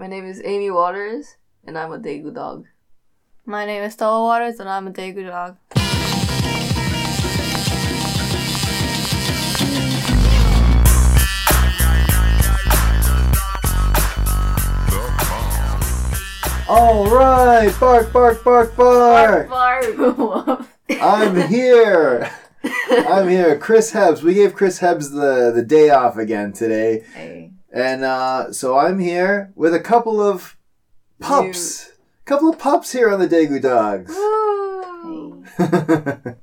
My name is Amy Waters, and I'm a Daegu dog. My name is Stella Waters, and I'm a Daegu dog. All right, bark, bark, bark, bark. Bark. I'm here. I'm here. Chris Hebbs. We gave Chris Hebbs the, the day off again today. Hey. And uh, so I'm here with a couple of pups. a couple of pups here on the Daegu Dogs.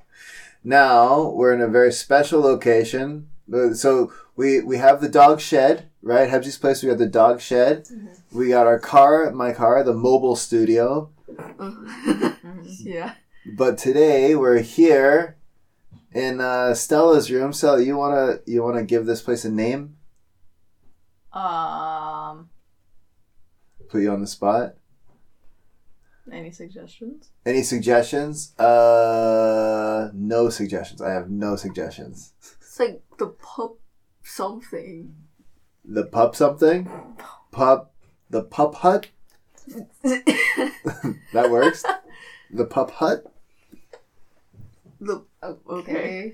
Now we're in a very special location. Uh, So we we have the dog shed, right? Hebsy's place. We have the dog shed. We got our car, my car, the mobile studio. yeah. But today we're here in uh, Stella's room. Stella, you wanna you wanna give this place a name? Um. Put you on the spot. Any suggestions? Any suggestions? Uh, no suggestions. I have no suggestions. It's like the pup something. The pup something? Pup. The pup hut? That works? the pup hut? the oh, okay.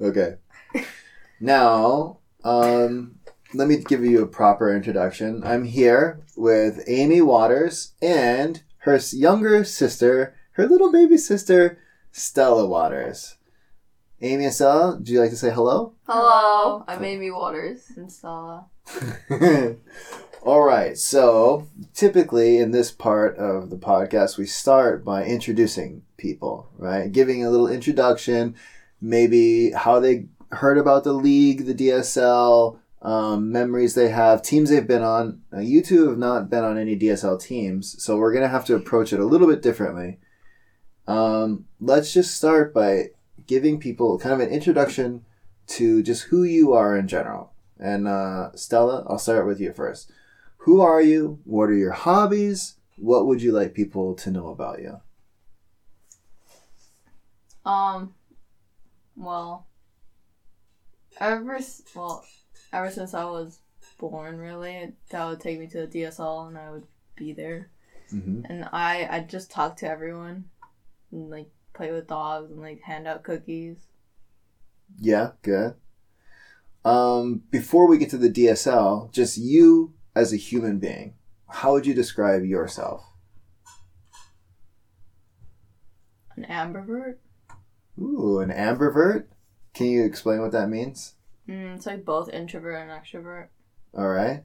Okay. Now, um, let me give you a proper introduction. I'm here with Amy Waters and her younger sister, her little baby sister, Stella Waters. Amy and Stella, would you like to say hello? Hello. I'm Amy Waters. And Stella. All right. So, typically in this part of the podcast, we start by introducing people, right? Giving a little introduction, maybe how they heard about the league, the DSL, um, memories they have, teams they've been on. Now, you two have not been on any DSL teams, so we're going to have to approach it a little bit differently. Um, let's just start by giving people kind of an introduction to just who you are in general. And uh, Stella, I'll start with you first. Who are you? What are your hobbies? What would you like people to know about you? Um. Well. Ever well, ever since I was born, really, that would take me to the DSL, and I would be there. hmm And I I just talk to everyone, and like play with dogs and like hand out cookies. Yeah, good. Um, before we get to the DSL, just you as a human being, how would you describe yourself? An ambivert. Ooh, an ambivert. Can you explain what that means? Mm, it's like both introvert and extrovert. All right.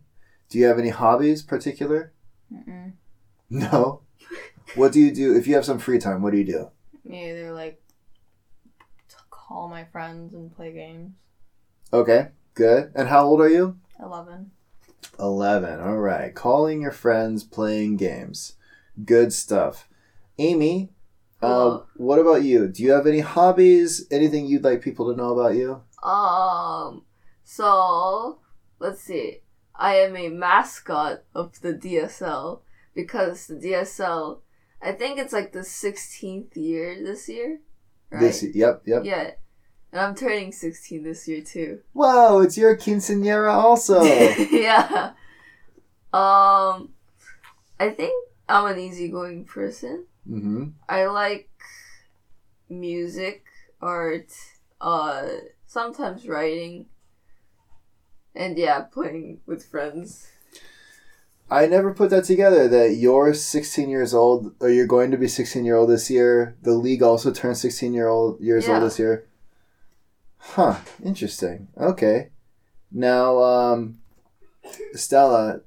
Do you have any hobbies particular? Mm-mm. No. What do you do if you have some free time? What do you do? Either like to call my friends and play games. Okay, good. And how old are you? Eleven. 11. All right. Calling your friends, playing games. Good stuff. Amy, uh, what about you? Do you have any hobbies? Anything you'd like people to know about you? Um. So let's see. I am a mascot of the DSL because the DSL. I think it's like the 16th year this year. Right? This, yep, yep. Yeah. And I'm turning 16 this year too. Wow, it's your quinceanera also. yeah. Um, I think I'm an easygoing person. hmm I like music, art, uh, sometimes writing, and yeah, playing with friends. I never put that together that you're 16 years old, or you're going to be 16 year old this year. The league also turns 16 year old years Yeah. old this year. Huh. Interesting. Okay. Now, um, Stella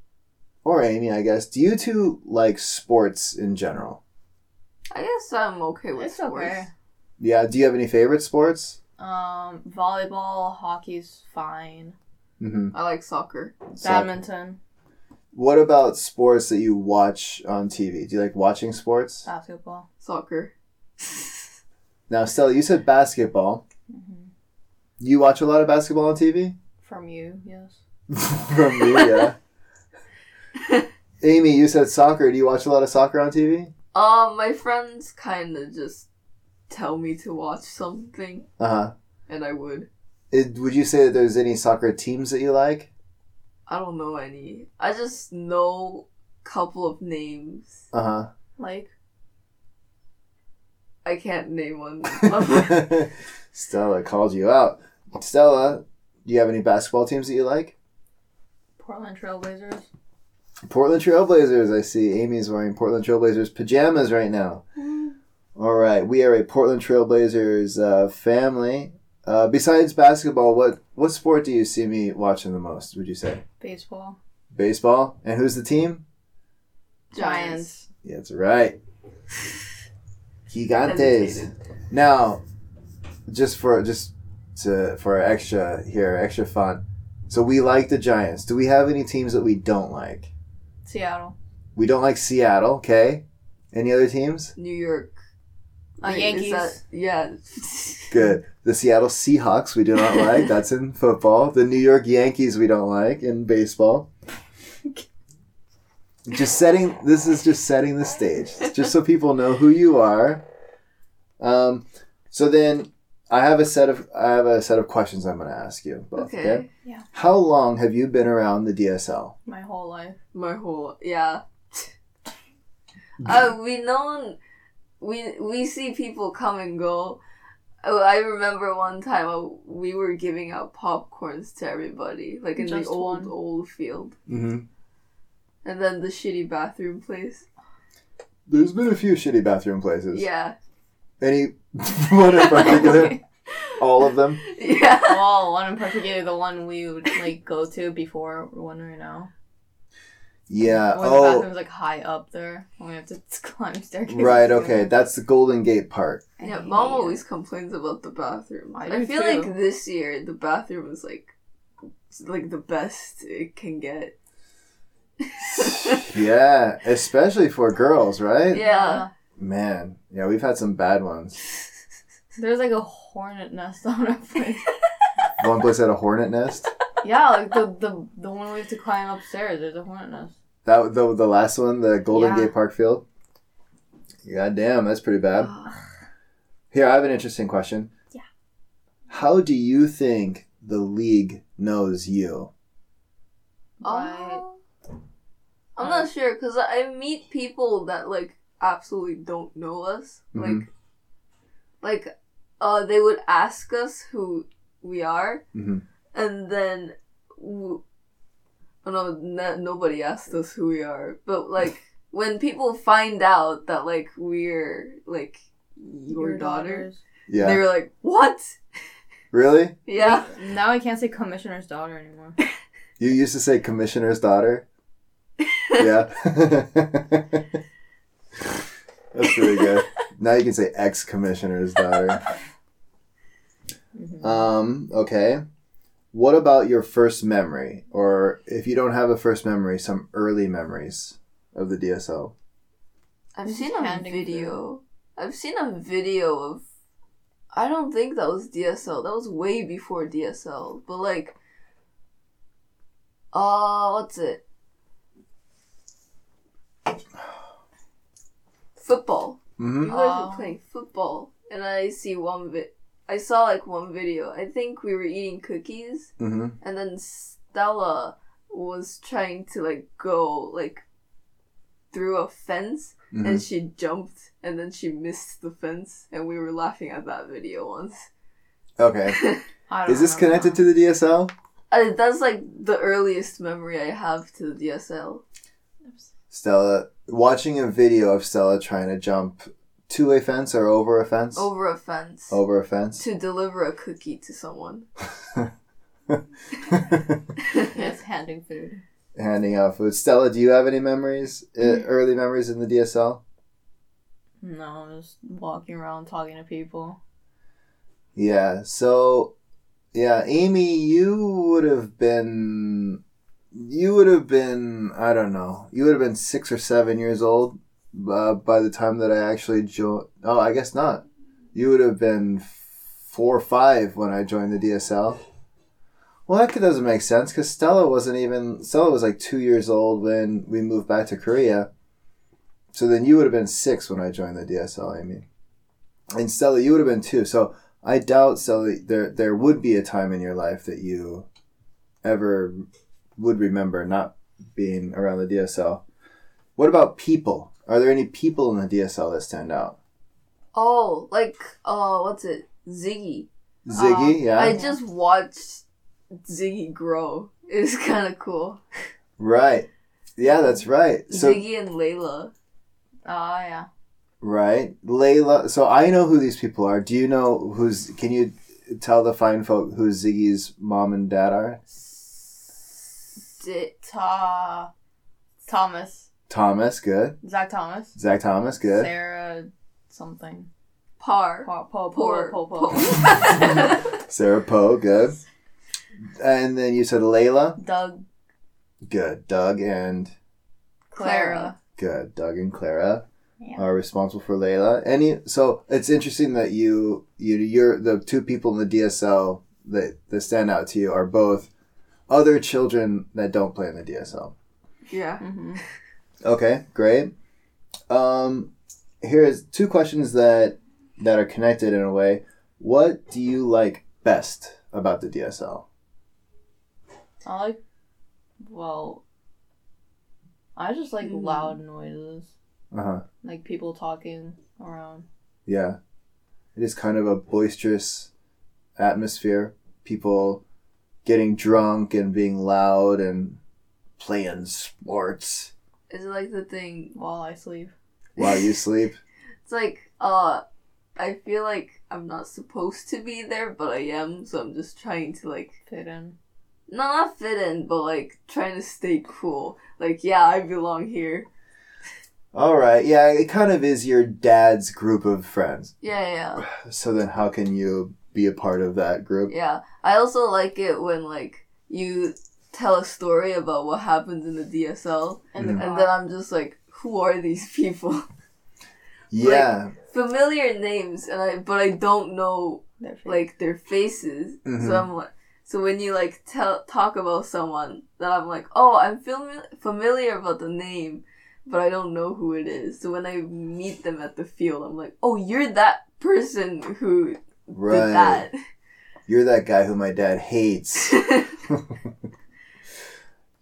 or Amy, I guess. Do you two like sports in general? I guess I'm okay with It's sports. okay. Yeah. Do you have any favorite sports? Um, volleyball, hockey's fine. Mm-hmm. I like soccer. Badminton, What about sports that you watch on TV? Do you like watching sports? basketball. Soccer. Now, Stella, you said basketball. hmm You watch a lot of basketball on TV? From you, yes. From me, yeah. Amy, you said soccer. Do you watch a lot of soccer on TV? Um, my friends kind of just tell me to watch something, Uh huh. and I would. Would you say that there's any soccer teams that you like? I don't know any. I just know a couple of names. Uh huh. Like I can't name one. Stella called you out. Stella, do you have any basketball teams that you like? Portland Trailblazers. Portland Trailblazers. I see Amy's wearing Portland Trailblazers pajamas right now. All right, we are a Portland Trailblazers uh, family. Uh, besides basketball, what what sport do you see me watching the most? Would you say Baseball. baseball? And who's the team? Giants. Yeah, that's right. Gigantes. Now, just for just to for extra here, extra fun. So we like the Giants. Do we have any teams that we don't like? Seattle. We don't like Seattle. Okay. Any other teams? New York. Uh, Wait, Yankees. that- yeah. Good. The Seattle Seahawks we do not like. That's in football. The New York Yankees we don't like in baseball. Just setting. This is just setting the stage, just so people know who you are. Um. So then, I have a set of I have a set of questions I'm going to ask you both. Okay. Okay. Yeah. How long have you been around the DSL? My whole life. My whole yeah. uh, we known we we see people come and go. Oh, I remember one time uh, we were giving out popcorns to everybody, like in Just the old one. old field, Mm-hmm. and then the shitty bathroom place. There's been a few shitty bathroom places. Yeah, Any one in particular? All of them. yeah. well, one in particular, the one we would like go to before one right now. Yeah. When the oh. bathroom's like high up there, and we have to climb staircases. Right. Okay. That's the Golden Gate part. Yeah, mom it. always complains about the bathroom. I I, feel too. like this year the bathroom is like, like the best it can get. Yeah, especially for girls, right? Yeah. Man, yeah, we've had some bad ones. There's like a hornet nest on our place. One place had a hornet nest. yeah, like the, the the one we have to climb upstairs. There's a hornet nest. That the the last one, the Golden Yeah. Gate Park Field. God damn, that's pretty bad. Here, I have an interesting question. Yeah. How do you think the league knows you? Right. Uh, I'm not sure because I meet people that like absolutely don't know us. Mhm. Like, like, uh, they would ask us who we are, Mhm. And then, w- oh no, n- nobody asked us who we are. But like, when people find out that like we're like your, daughter, daughters. Yeah. they were like, "What?" Really? Yeah. Now I can't say commissioner's daughter anymore. You used to say commissioner's daughter. Yeah. That's pretty good. Now you can say ex commissioner's daughter. Mhm. Um, okay. What about your first memory? Or if you don't have a first memory, some early memories of the DSL? I've seen a video. I've seen a video of. I don't think that was DSL. That was way before DSL. But like, uh, what's it? Football. Mm-hmm. You guys Oh. were playing football, and I see one vi- I saw like one video. I think we were eating cookies, Mm-hmm. and then Stella was trying to like go like through a fence Mm-hmm. and she jumped and then she missed the fence and we were laughing at that video once Okay. Is this remember. connected to the DSL? uh, that's like the earliest memory i have to the dsl Stella, watching a video of Stella trying to jump to a fence or over a fence? over a fence Over a fence? to deliver a cookie to someone Yes, handing food. Handing out food. Stella, do you have any memories, uh, early memories in the DSL? No, just walking around talking to people. Yeah. So, yeah, Amy, you would have been, you would have been, I don't know, you would have been six or seven years old uh, by the time that I actually joined. Oh, I guess not. You would have been four or five when I joined the DSL. Well, that doesn't make sense because Stella wasn't even. Stella was like two years old when we moved back to Korea. So then you would have been six when I joined the DSL, I mean. And Stella, you would have been two. So I doubt, Stella, there there would be a time in your life that you ever would remember not being around the DSL. What about people? Are there any people in the DSL that stand out? Oh, like uh, what's it? Ziggy. Ziggy, yeah. I just watched Ziggy grow. It's kind of cool. right. Yeah, that's right. So Ziggy and Layla. Oh yeah. right, Layla. So I know who these people are. Do you know who's? Can you tell the fine folk who Ziggy's mom and dad are? Di- Ta Thomas. Thomas, good. Zach Thomas. Zach Thomas, good. Sarah something. Par. Po po Poor. po po po. Sarah Poe, good. And then you said Layla, Doug good. Doug and Clara. good. Doug and Clara Yeah. are responsible for Layla. Any so it's interesting that you you you're the two people in the DSL that that stand out to you are both other children that don't play in the DSL. yeah. Mm-hmm. Okay, great. Um, here's two questions that that are connected in a way. What do you like best about the DSL? I like. Well. I just like Hmm. loud noises, Uh huh. like people talking around. Yeah, it is kind of a boisterous atmosphere. People getting drunk and being loud and playing sports It's like the thing. while I sleep. while you sleep. It's like uh, I feel like I'm not supposed to be there, but I am. So I'm just trying to like, Fit in. no, not fit in, but like trying to stay cool. Like, yeah, I belong here. All right, yeah, it kind of is your dad's group of friends. Yeah, yeah. So then, how can you be a part of that group? Yeah. I also like it when like you tell a story about what happens in the DSL And the and then I'm just like, who are these people? Yeah, Familiar names and I but I don't know Their like their faces. Mhm. So I'm like so when you like tell talk about someone, that I'm like, oh, I'm fami- familiar about the name, but I don't know who it is. So when I meet them at the field, I'm like, oh, you're that person who right. did that. You're that guy who my dad hates.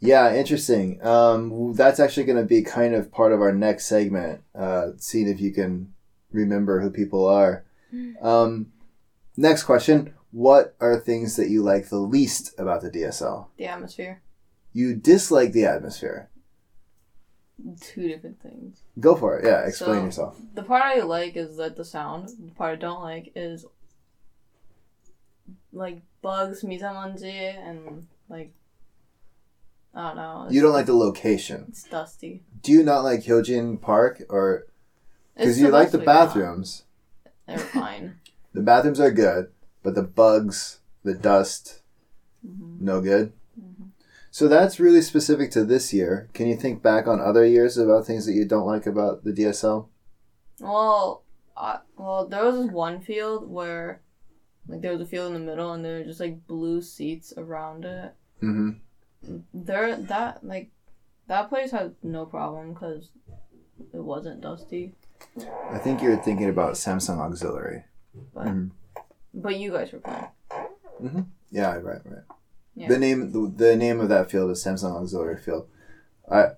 Yeah, interesting. Um, that's actually going to be kind of part of our next segment. Uh, seeing if you can remember who people are. Um, next question: What are things that you like the least about the DSL? the atmosphere. You dislike the atmosphere. Two different things. Go for it. Yeah, explain So- yourself. The part I like is that the sound. The part I don't like is like bugs, mizamanji, and like I don't know. You don't like the location. It's dusty. Do you not like Hyojin Park, or because you like the be not. bathrooms? They're fine. The bathrooms are good, but the bugs, the dust, Mhm. no good. Mhm. So that's really specific to this year. Can you think back on other years about things that you don't like about the DSL? Well, I, well, there was this one field where, like, there was a field in the middle, and there were just like blue seats around it. Mm-hmm. There, that like, that place had no problem because it wasn't dusty. I think you're thinking about Samsung Auxiliary. But Mhm. but you guys were fine. Yeah, right, right. Yeah. The name the, the name of that field is Samsung Auxiliary Field. I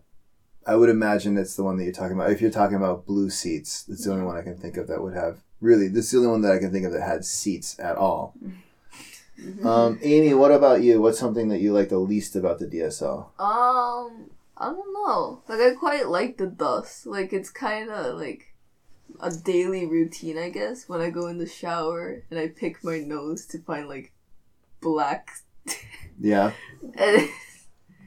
I would imagine it's the one that you're talking about. If you're talking about blue seats, it's the only one I can think of that would have really. This is the only one that I can think of that had seats at all. Um, Amy, what about you? What's something that you like the least about the DSL? Um, I don't know. Like I quite like the dust. Like it's kind of like a daily routine, I guess. When I go in the shower and I pick my nose to find like black. Yeah,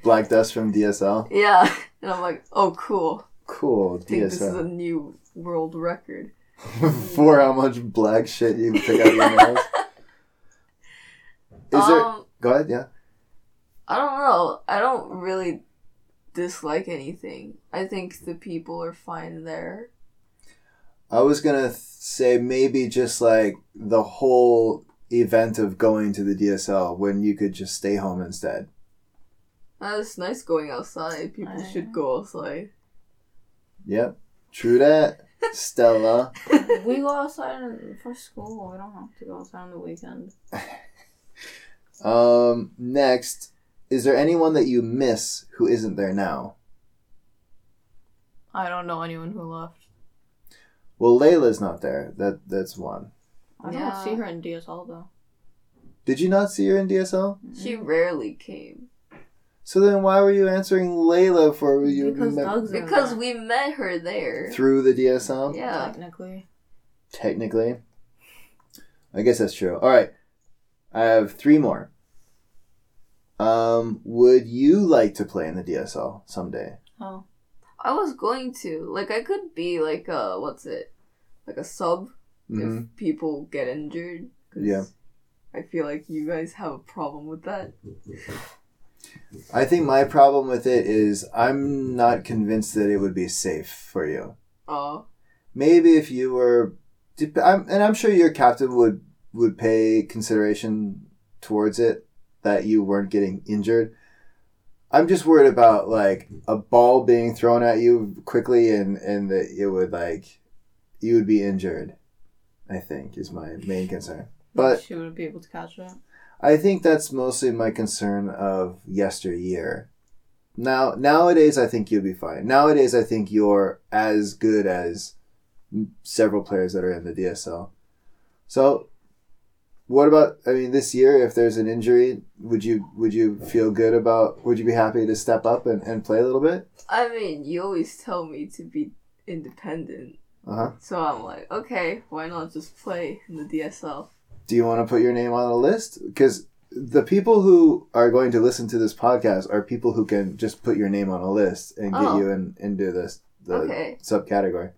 black dust from DSL. yeah, and I'm like, oh, cool. Cool I think this is a new world record. For how much black shit you pick out your nose. Is there? um, Go ahead. Yeah. I don't know. I don't really dislike anything. I think the people are fine there. I was gonna say maybe just like the whole event of going to the DSL when you could just stay home instead. Uh, it's nice going outside. People I should go outside. Yep, true that. Stella. we go outside for school. We don't have to go outside on the weekend. Um, next, is there anyone that you miss who isn't there now? I don't know anyone who left. Well, Layla's not there. That that's one. I Yeah. don't see her in DSL though. Did you not see her in DSL? She rarely came. So then, why were you answering Layla for you Because met- Doug's Because we met her there. through the DSL? Yeah. technically. Technically, I guess that's true. All right, I have three more. Um, would you like to play in the DSL someday? Oh. I was going to. Like, I could be like a, what's it? Like a sub hmm if people get injured. 'cause Yeah. I feel like you guys have a problem with that. I think my problem with it is I'm not convinced that it would be safe for you. Oh. Maybe if you were, I'm, and I'm sure your captain would would pay consideration towards it that you weren't getting injured. I'm just worried about like a ball being thrown at you quickly and and that it would like you would be injured. I think is my main concern. But she wouldn't be able to catch it. I think that's mostly my concern of yesteryear. Now, nowadays, I think you'll be fine. Nowadays, I think you're as good as several players that are in the DSL. So, what about? I mean, this year, if there's an injury, would you would you feel good about? Would you be happy to step up and, and play a little bit? I mean, you always tell me to be independent. Uh huh. So I'm like, okay, why not just play in the DSL? Do you want to put your name on a list? Because the people who are going to listen to this podcast are people who can just put your name on a list and get Oh. you in into this the Okay. subcategory.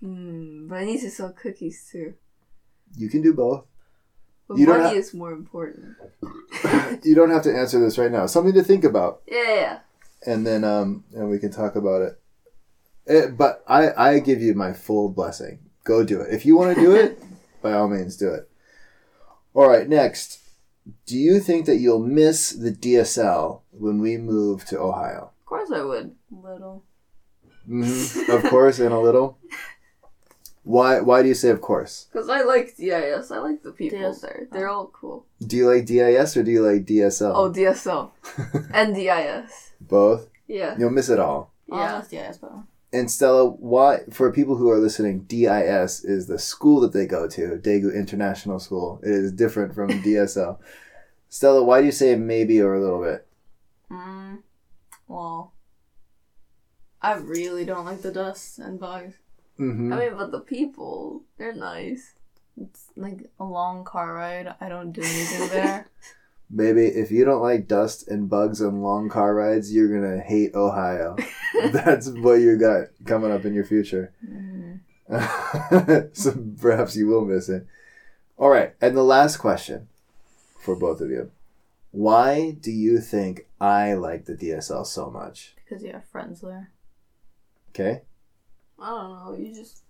Hmm, but I need to sell cookies too. You can do both. But You don't money have- is more important. you don't have to answer this right now. Something to think about, Yeah, yeah, yeah. and then um, and we can talk about it. Eh, but I I give you my full blessing. Go do it. If you want to do it, by all means, do it. All right. Next, do you think that you'll miss the DSL when we move to Ohio? Of course I would. A Little. hmm Of course, in a little. Why? Why do you say of course? Because I like DIS. I like the people DS. there. They're all cool. Do you like DIS or do you like DSL? Oh, DSL. and DIS. Both. Yeah. You'll miss it all. Yeah. Yeah. Oh, DIS, but And Stella, why for people who are listening, DIS is the school that they go to, Daegu International School. It is different from DSL. Stella, why do you say maybe or a little bit? Mm, well, I really don't like the dust and bugs. Mm-hmm. I mean, but the people, they're nice. It's like a long car ride. I don't do anything there. Baby, if you don't like dust and bugs and long car rides, you're gonna hate Ohio. That's what you got coming up in your future. Mm. so perhaps you will miss it. All right, and the last question for both of you: Why do you think I like the DSL so much? Because you have friends there. Okay. I don't know. You just,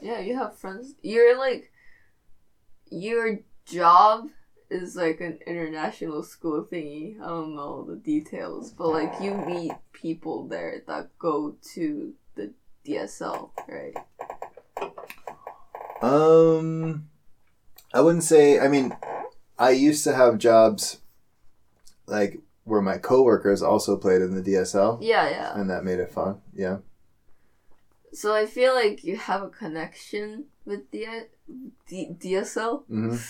yeah, you have friends. You're like, your job is like an international school thingy. I don't know the details, but like you meet people there that go to the DSL, right? Um, I wouldn't say. I mean, I used to have jobs like where my coworkers also played in the DSL, Yeah, yeah. and that made it fun. Yeah. So I feel like you have a connection with the D- DSL. hmm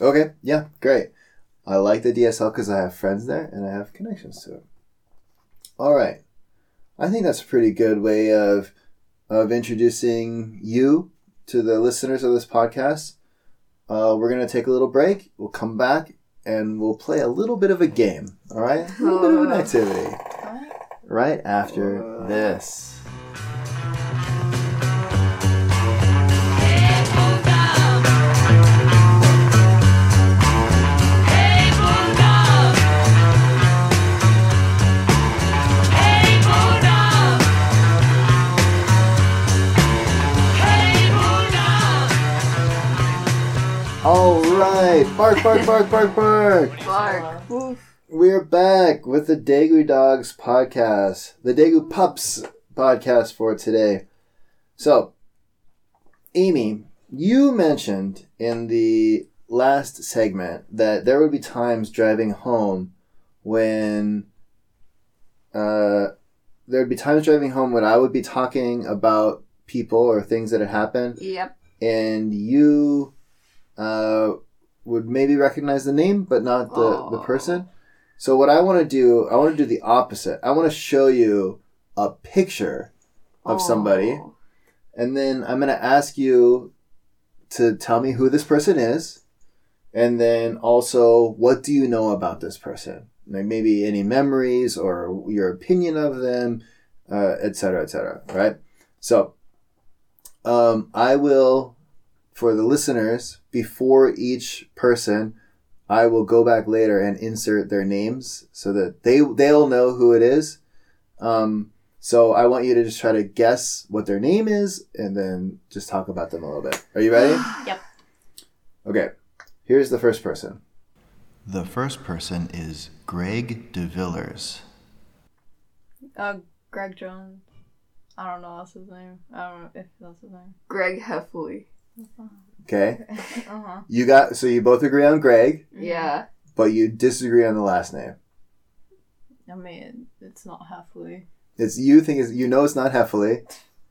Okay. Yeah. Great. I like the DSL because I have friends there and I have connections to it. All right. I think that's a pretty good way of of introducing you to the listeners of this podcast. Uh, we're gonna take a little break. We'll come back and we'll play a little bit of a game. All right, a little bit of an activity right after this. All right, bark, bark, bark, bark, bark. Bark. Woof. We're back with the Daegu Dogs podcast, the Daegu Pups podcast for today. So, Amy, you mentioned in the last segment that there would be times driving home when uh, there'd be times driving home when I would be talking about people or things that had happened, Yep. and you uh, would maybe recognize the name but not the, the Oh. person. So what I want to do, I want to do the opposite. I want to show you a picture of somebody, Oh. and then I'm going to ask you to tell me who this person is, and then also what do you know about this person? Like maybe any memories or your opinion of them, uh, et cetera, et cetera. Right? So, um, I will, for the listeners, before each person, I will go back later and insert their names so that they they'll know who it is. Um, so I want you to just try to guess what their name is and then just talk about them a little bit. Are you ready? Yep. Okay. Here's the first person. The first person is Greg DeVillers. Uh, Greg Jones. I don't know that's his name. I don't know if that's his name. Greg Heffley. Okay. uh huh. You got so you both agree on Greg, Yeah. but you disagree on the last name. I mean, it's not halfway. It's you think is you know it's not Heffley.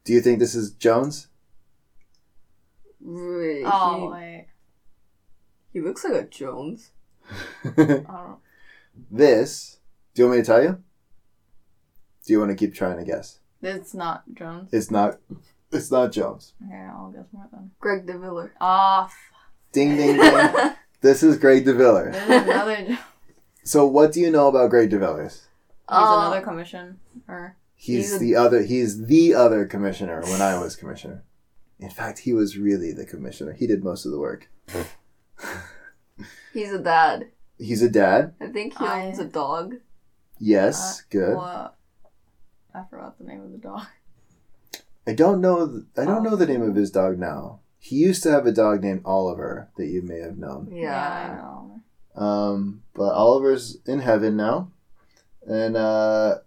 Do you think this is Jones? Really, Oh he, wait, he looks like a Jones. I don't. this. Do you want me to tell you? Do you want to keep trying to guess? It's not Jones. It's not. It's not Jones. Okay, I'll guess more then. Greg DeViller. Off. Ah, ding ding ding. this is Greg DeViller. There's another. He's So what do you know about Greg DeVillers? Oh. another commission. Or He's, He's a- the other. He's the other commissioner when I was commissioner. In fact, he was really the commissioner. He did most of the work. He's a dad. He's a dad. I think he owns a dog. Yes, uh, good. what? I forgot the name of the dog. I don't know. I don't Oh. know the name of his dog now. He used to have a dog named Oliver that you may have known. Yeah. I know. Um, but Oliver's in heaven now. And uh,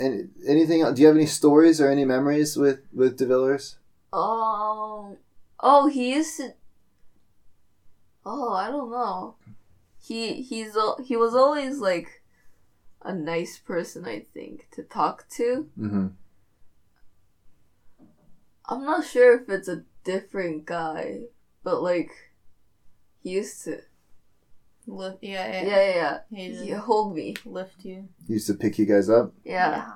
and anything? else? Do you have any stories or any memories with with DeVillers? Um. Oh, he used to. Oh, I don't know. He he's al- he was always like a nice person. I think to talk to. Mm-hmm. I'm not sure if it's a different guy, but like he used to. Lift. Yeah, Yeah, yeah. yeah, yeah. He He did hold me. lift you. Used to pick you guys up. Yeah.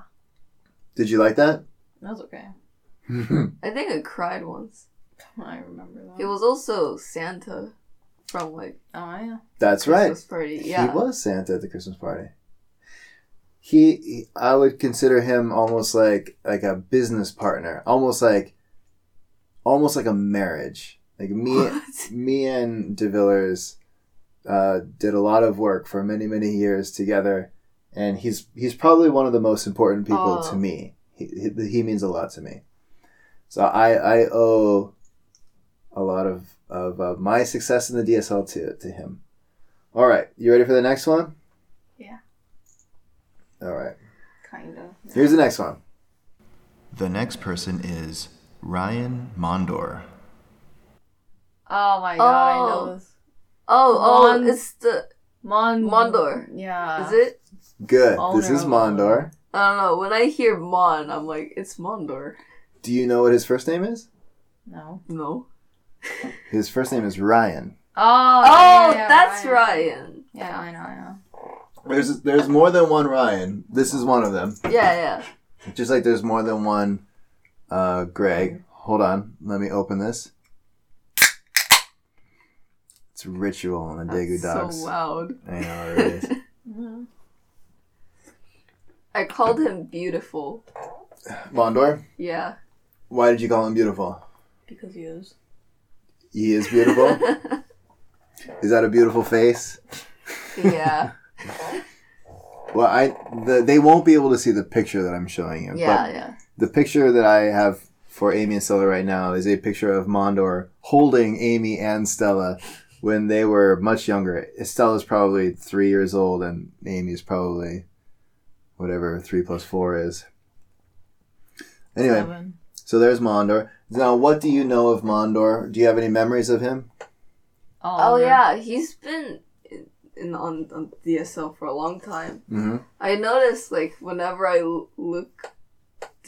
Did you like that? That's okay. I think I cried once. I remember that. It was also Santa from like Oh yeah. That's right. Party. Yeah. He was Santa at the Christmas party. He, he, I would consider him almost like like a business partner, almost like, almost like a marriage. Like me, What? me and DeVillers uh, did a lot of work for many many years together, and he's he's probably one of the most important people Oh. to me. He, he he means a lot to me. So I I owe a lot of of uh, my success in the DSL to to him. All right, you ready for the next one? Yeah. All right. Kind of. Here's the next one. The next person is Ryan Mondor. Oh my god, I Oh. know this. Oh, oh, Mon- it's the Mon Mondor. Yeah. is it? Good. Owner this is Mondor. I don't know. When I hear Mon, I'm like, it's Mondor. Do you know what his first name is? No. No. His first name is Ryan. Oh. Oh, yeah, yeah, that's Ryan. Yeah, I know, I know. There's there's more than one Ryan. This is one of them. Yeah, yeah. Just like there's more than one uh, Greg. Hold on. Let me open this. It's a ritual on the Daegu dogs. so loud. I know it is. I called him beautiful. Mondor, Yeah. why did you call him beautiful? Because he is. He is beautiful. is that a beautiful face? yeah. Well, I the, they won't be able to see the picture that I'm showing you. Yeah, yeah. The picture that I have for Amy and Stella right now is a picture of Mondor holding Amy and Stella when they were much younger. Stella's probably three years old, and Amy's probably whatever three plus four is. Anyway, Seven. so there's Mondor. Now, what do you know of Mondor? Do you have any memories of him? Oh no. yeah, he's been in on, on DSL for a long time. Mm-hmm. I noticed like whenever I l- look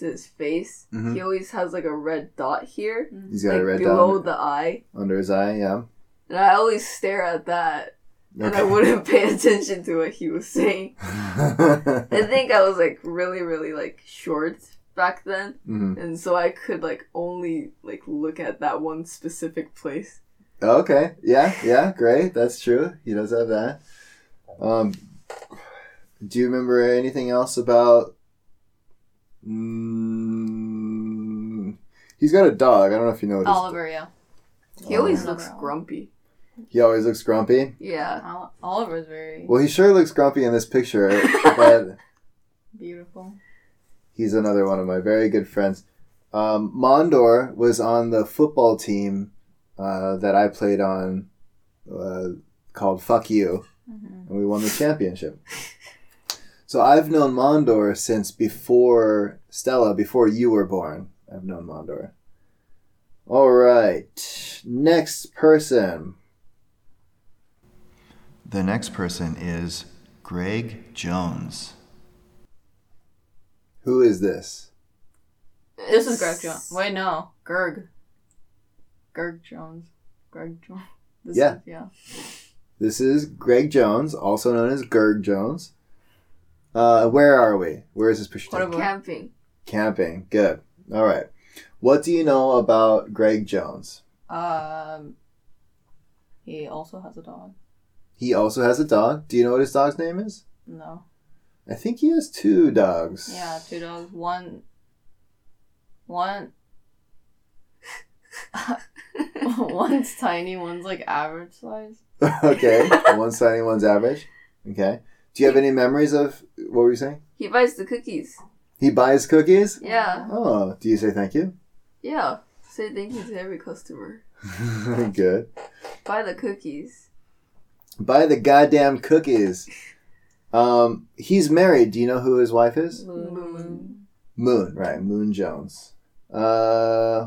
to his face, Mhm. he always has like a red dot here, He's got like a red below dot the eye, under his eye. Yeah. and I always stare at that, and I wouldn't pay attention to what he was saying. I think I was like really, really like short back then, Mhm. and so I could like only like look at that one specific place. Okay. Yeah. Yeah. Great. That's true. He does have that. Um, do you remember anything else about? Mm, he's got a dog. I don't know if you noticed. Oliver, yeah. He always looks grumpy. He always looks grumpy. Yeah. Ol- Oliver's very Well, he sure looks grumpy in this picture, but beautiful. he's another one of my very good friends. Um, Mondor was on the football team uh, that I played on uh, called Fuck You, Mhm. and we won the championship. So I've known Mondor since before Stella, before you were born. I've known Mondor. All right, next person. The next person is Greg Jones. Who is this? This is Greg Jones. Wait, no, Gerg. Gerg Jones. Greg Jones. This Yeah. Is, yeah. This is Greg Jones, also known as Gerg Jones. Uh, where are we? Where is this picture? What taken? about- Camping. Camping. Good. All right. What do you know about Greg Jones? Um. He also has a dog. He also has a dog. Do you know what his dog's name is? No. I think he has two dogs. Yeah, two dogs. One. One. one's tiny. One's like average size. okay. one's tiny, one's average. Okay. Do you have any memories of what were you saying? He buys the cookies. He buys cookies? Yeah. Oh, do you say thank you? Yeah. Say thank you to every customer. Good. Buy the cookies. Buy the goddamn cookies. Um, he's married. Do you know who his wife is? Moon. Moon. Right? Moon Jones. Uh,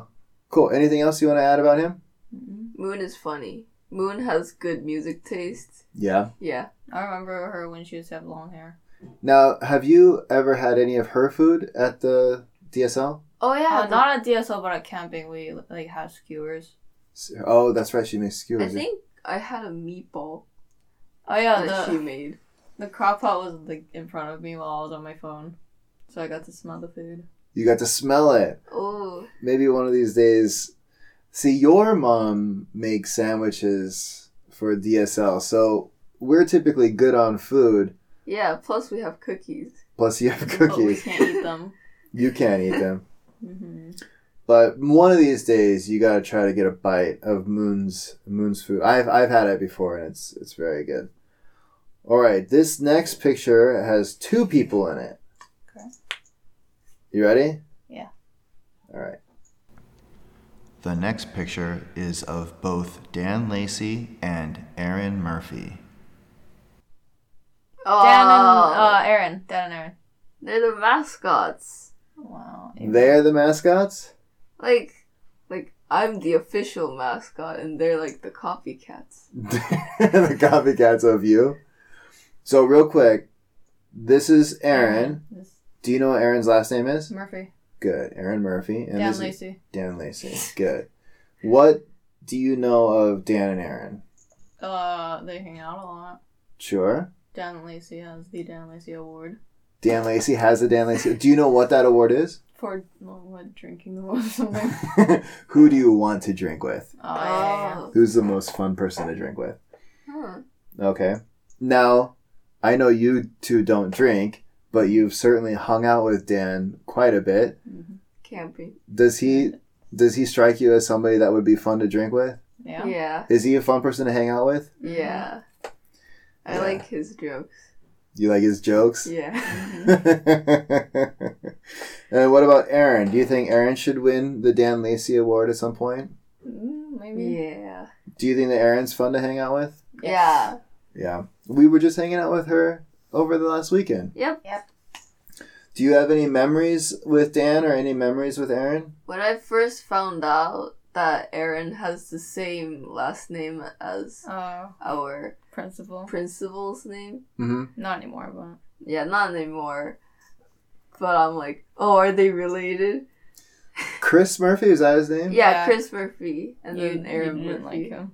cool. Anything else you want to add about him? Mhm. Moon is funny. Moon has good music taste. Yeah. Yeah. I remember her when she used to have long hair. Now, have you ever had any of her food at the DSL? Oh yeah. Uh, the- not at DSL, but at camping, we like had skewers. Oh, that's right. She makes skewers. I skewers. think I had a meatball Oh yeah, that she made. the crock pot was like in front of me while I was on my phone, so I got to smell the food. You got to smell it. Oh. Maybe one of these days. See, your mom makes sandwiches for DSL, so we're typically good on food. Yeah. Plus we have cookies. Plus, you have cookies. But we can't eat them. You can't eat them. hmm But one of these days, you got to try to get a bite of Moon's Moon's food. I've I've had it before, and it's it's very good. All right, this next picture has two people in it. Okay. You ready? Yeah. All right. The next picture is of both Dan Lacey and Aaron Murphy. Oh. Dan and uh, Aaron. Dan and Aaron. they're the mascots. Wow. They're the mascots. Like, like I'm the official mascot, and they're like the copycats. the copycats of you. So real quick, this is Aaron. This Do you know what Aaron's last name is? Murphy. Good, Aaron Murphy. And Dan this is Lacey. Dan Lacey. Good. What do you know of Dan and Aaron? Uh, they hang out a lot. Sure. Dan Lacey has the Dan Lacey Award Dan Lacey has a Dan Lacey. Do you know what that award is? for well, what drinking the most. Who do you want to drink with? Oh, yeah, yeah, Who's the most fun person to drink with? Huh. Okay. Now, I know you two don't drink, but you've certainly hung out with Dan quite a bit. yeah. Mhm. Camping. Does he does he strike you as somebody that would be fun to drink with? Yeah. Yeah. Is he a fun person to hang out with? Yeah. I Yeah. like his jokes. You like his jokes? Yeah. and what about Aaron? Do you think Aaron should win the Dan Lacey Award at some point? Mm, maybe. Yeah. Do you think that Aaron's fun to hang out with? Yeah. Yeah. We were just hanging out with her over the last weekend. Yep. Yep. Do you have any memories with Dan or any memories with Aaron? When I first found out that Aaron has the same last name as Oh. our Principal. principal's name. hmm Not anymore, but Yeah, not anymore. But I'm like, oh, are they related? Chris Murphy is that his name? Yeah, Yeah. Chris Murphy and you, then Aaron you didn't Murphy. like him.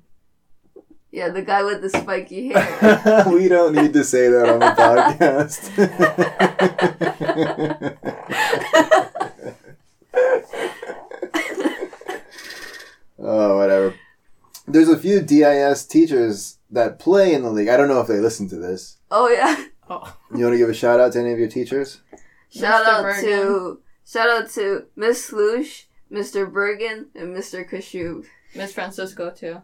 Yeah, the guy with the spiky hair. we don't need to say that on the podcast. oh, whatever. There's a few DIS teachers that play in the league. I don't know if they listen to this. oh yeah. Oh. You want to give a shout out to any of your teachers? Shout Mr. out Bergen. to shout out to Miss Lush, Mr. Bergen, and Mr. Kashub. Miss Francisco too.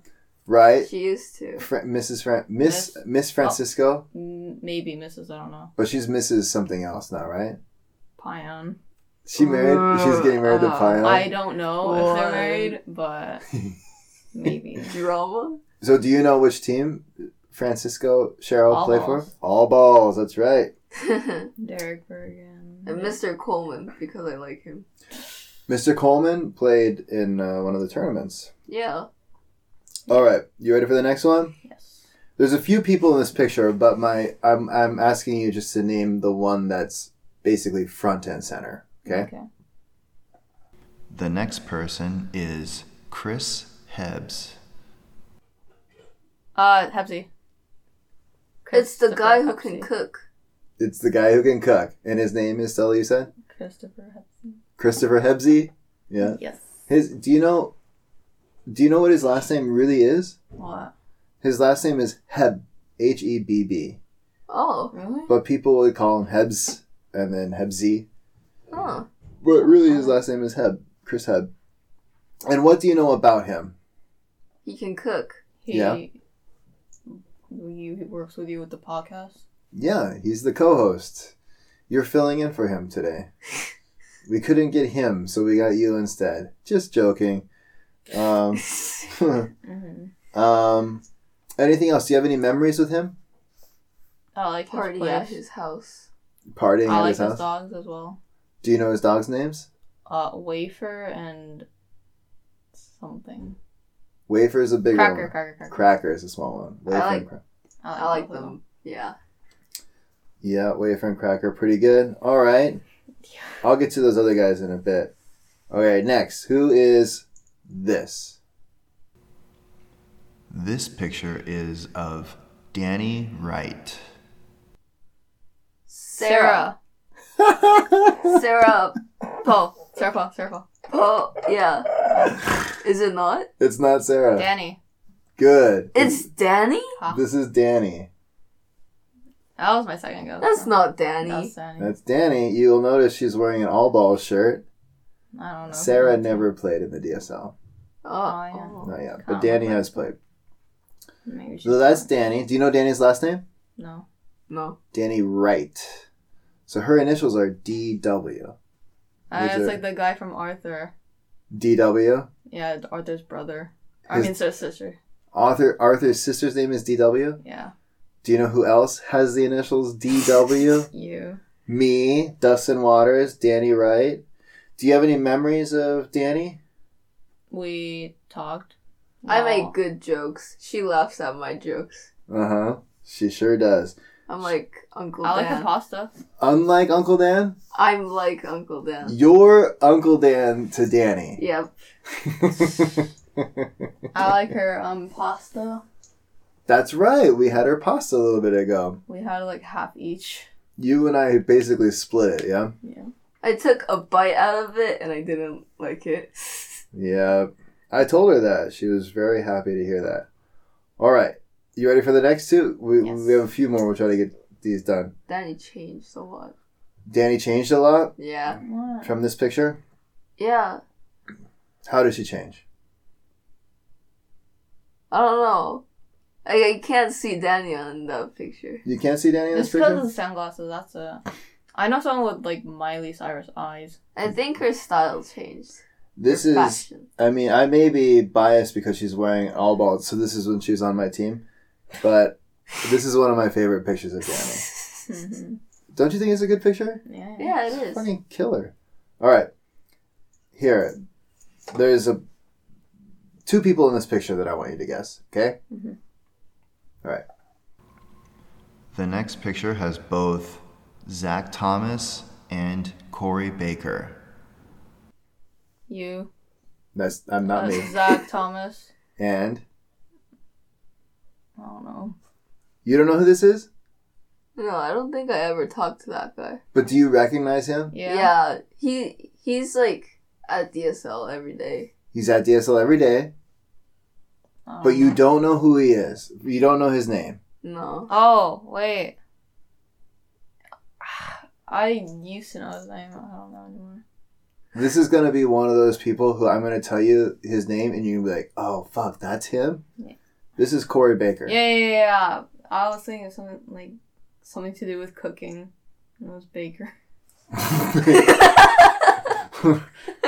Right? She used to. Fra- Mrs. Fran- Miss Miss- Miss Francisco, M- Maybe Mrs. I don't know. but she's Mrs. something else now, right? Pion. She married. She's getting married to Uh, Pion. I don't know if they're married, but maybe. Drama. So, do you know which team Francisco Cheryl All play balls. for? All balls. That's right. Derek Bergen. and Mr. Coleman because I like him. Mr. Coleman played in uh, one of the tournaments. Yeah. All right, you ready for the next one? Yes. There's a few people in this picture, but my I'm I'm asking you just to name the one that's basically front and center. Okay. Okay. The next person is Chris Hebs. Uh, Hepsi. It's the guy who can Hepsi. cook. It's the guy who can cook, and his name is Stella. You said Christopher Hepsi. Christopher Hebsey. Yeah. Yes. His. Do you know? Do you know what his last name really is? What? His last name is Heb. H E B B. Oh. Really? But people would call him Hebs and then Hebsy. Huh. But really, his last name is Heb. Chris Heb. And what do you know about him? He can cook. He, Yeah. He, he works with you with the podcast. Yeah, he's the co-host. You're filling in for him today. We couldn't get him, so we got you instead. Just joking. Um, Mm-hmm. um, anything else? Do you have any memories with him? I like his Party place. at his house. Partying I at like his his house? dogs as well. Do you know his dog's names? Uh, wafer and something. Wafer is a big Cracker, one. cracker, cracker. Cracker is a small one. Wafer I and like- cra- I like both of them. Yeah. yeah, wafer and cracker, pretty good. All right. Yeah. I'll get to those other guys in a bit. Okay, next. Who is this? This picture is of Danny Wright. Sarah. Sarah. Paul. Sarah Paul. Sarah Paul. Po. Yeah. Is it not? it's not Sarah. Danny. Good. It's Danny? Ha. This is Danny. That was my second guess. That's not Danny. That's Danny. That's Danny. You'll notice she's wearing an all ball shirt. I don't know. Sarah never played in the DSL. Oh, Oh, yeah. oh. Not yet. But Danny has played. Maybe she's So that's Danny. Do you know Danny's last name? No. No. Danny Wright. So her initials are DW. Uh, Which it's are- like the guy from Arthur. DW. Yeah, Arthur's brother. I His- mean, his sister. Arthur Arthur's sister's name is DW. Yeah. Do you know who else has the initials DW? You. Me, Dustin Waters, Danny Wright. Do you have any memories of Danny? We talked. I Wow. make good jokes. She laughs at my jokes. Uh huh. She sure does. I'm like Uncle I like her Dan. pasta. Unlike Uncle Dan, I'm like Uncle Dan. you're Uncle Dan to Danny. Yep. I like her um pasta. That's right. We had our pasta a little bit ago. We had like half each. You and I basically split it, yeah? Yeah. I took a bite out of it and I didn't like it. Yeah. I told her that. She was very happy to hear that. All right. You ready for the next two? We, Yes. we have a few more. We'll try to get these done. Danny changed a lot. Danny changed a lot Yeah. What? from this picture. Yeah. How did she change? I don't know. I, I can't see Danny in that picture. You can't see Danny in It's this because of picture? the sunglasses. That's a. I know someone with like Miley Cyrus eyes. I think her style changed. This Her is, fashion. I mean, I may be biased because she's wearing all ball, so this is when she was on my team. But this is one of my favorite pictures of Danny. Mhm. Don't you think it's a good picture? yeah. Yeah, it is. Funny killer. All right. Here, there's a two people in this picture that I want you to guess. Okay. Mhm. All right. The next picture has both Zach Thomas and Corey Baker. You. That's I'm not That's me. Zach Thomas. And I don't know. you don't know who this is, No, I don't think I ever talked to that guy. but do you recognize him? Yeah. Yeah, he he's like at DSL every day. He's at DSL every day, I don't but you don't know who he is. You don't know his name. No. Oh wait. I used to know his name. I don't know anymore. This is gonna be one of those people who I'm gonna tell you his name, and you're gonna be like, "Oh fuck, that's him." Yeah. This is Corey Baker. Yeah, yeah, yeah. I was thinking of something like something to do with cooking. It was Baker.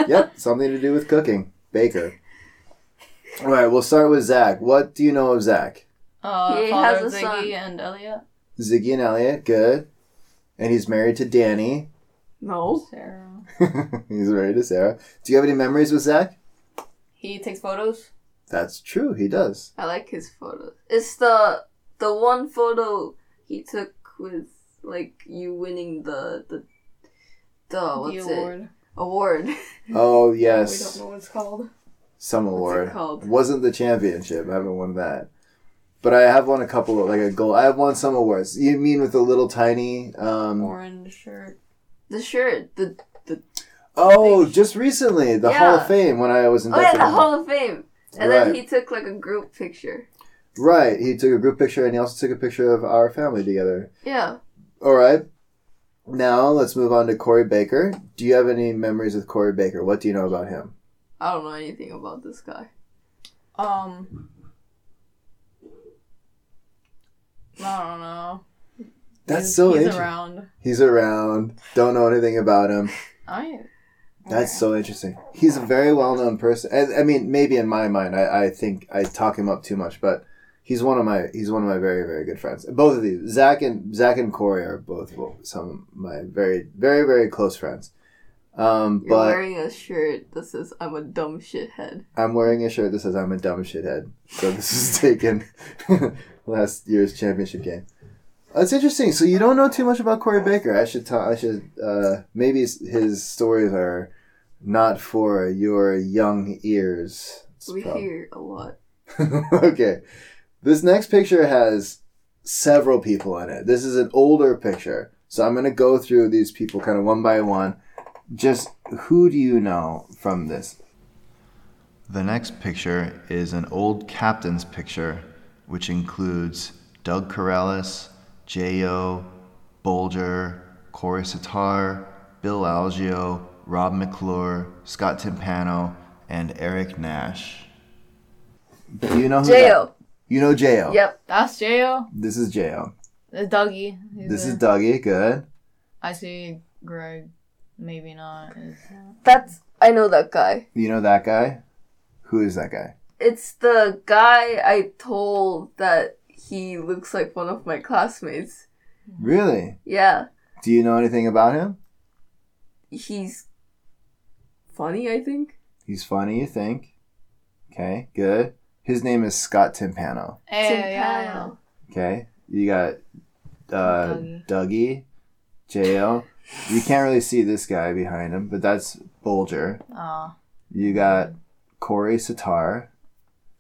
yep, something to do with cooking. Baker. All right, we'll start with Zach. What do you know of Zach? Uh, He father has of a Ziggy son. and Elliot. Ziggy and Elliot, good. And he's married to Danny. no. Sarah. he's married to Sarah. Do you have any memories with Zach? He takes photos. That's true, he does. I like his photos. It's the the one photo he took with like you winning the the the what's the it award. award. Oh, yes. We don't know what it's called. Some What's award. it called? Wasn't the championship. I haven't won that. But I have won a couple of, like a gold. I have won some awards. You mean with the little tiny. um Orange shirt. The shirt. The the. Oh, just recently. The Hall of Fame when I was in the oh yeah, the in. Hall of Fame. And Right. then he took like a group picture. Right. He took a group picture and he also took a picture of our family together. Yeah. All right. Now let's move on to Corey Baker. Do you have any memories with Corey Baker? What do you know about him? I don't know anything about this guy. Um. I don't know. That's He's- so He's interesting. around. He's around. Don't know anything about him. I. That's so interesting. He's a very well known person. I, I mean, maybe in my mind, I, I think I talk him up too much, but he's one of my he's one of my very very good friends. Both of these, Zach and Zach and Corey, are both some of my very very very close friends. Um, You're but wearing a shirt that says "I'm a dumb shithead." I'm wearing a shirt that says I'm a dumb shithead. So this is taken last year's championship game. That's interesting. So you don't know too much about Corey Baker. I should tell. I should. Uh, maybe his- stories are not for your young ears. It's We prob- hear a lot. okay. This next picture has several people in it. This is an older picture. So I'm going to go through these people kind of one by one. Just who do you know from this? The next picture is an old captain's picture, which includes Doug Corrales, J.O., Bolger, Corey Sitar, Bill Algio, Rob McClure, Scott Timpano, and Eric Nash. Do you know who Jo. that- You know J.O. Yep. That's Jo. This is J.O. It's Dougie. He's This there. is Dougie. Good. I see Greg. Maybe not. That's I know that guy. You know that guy? Who is that guy? It's the guy I told that he looks like one of my classmates. Really? Yeah. Do you know anything about him? He's funny, I think. He's funny, you think? Okay, good. His name is Scott Timpano. Hey, yeah, yeah. Timpano. Okay, you got uh, Dougie. Dougie, JL. You can't really see this guy behind him, but that's Bolger. Oh, You got Corey Sitar.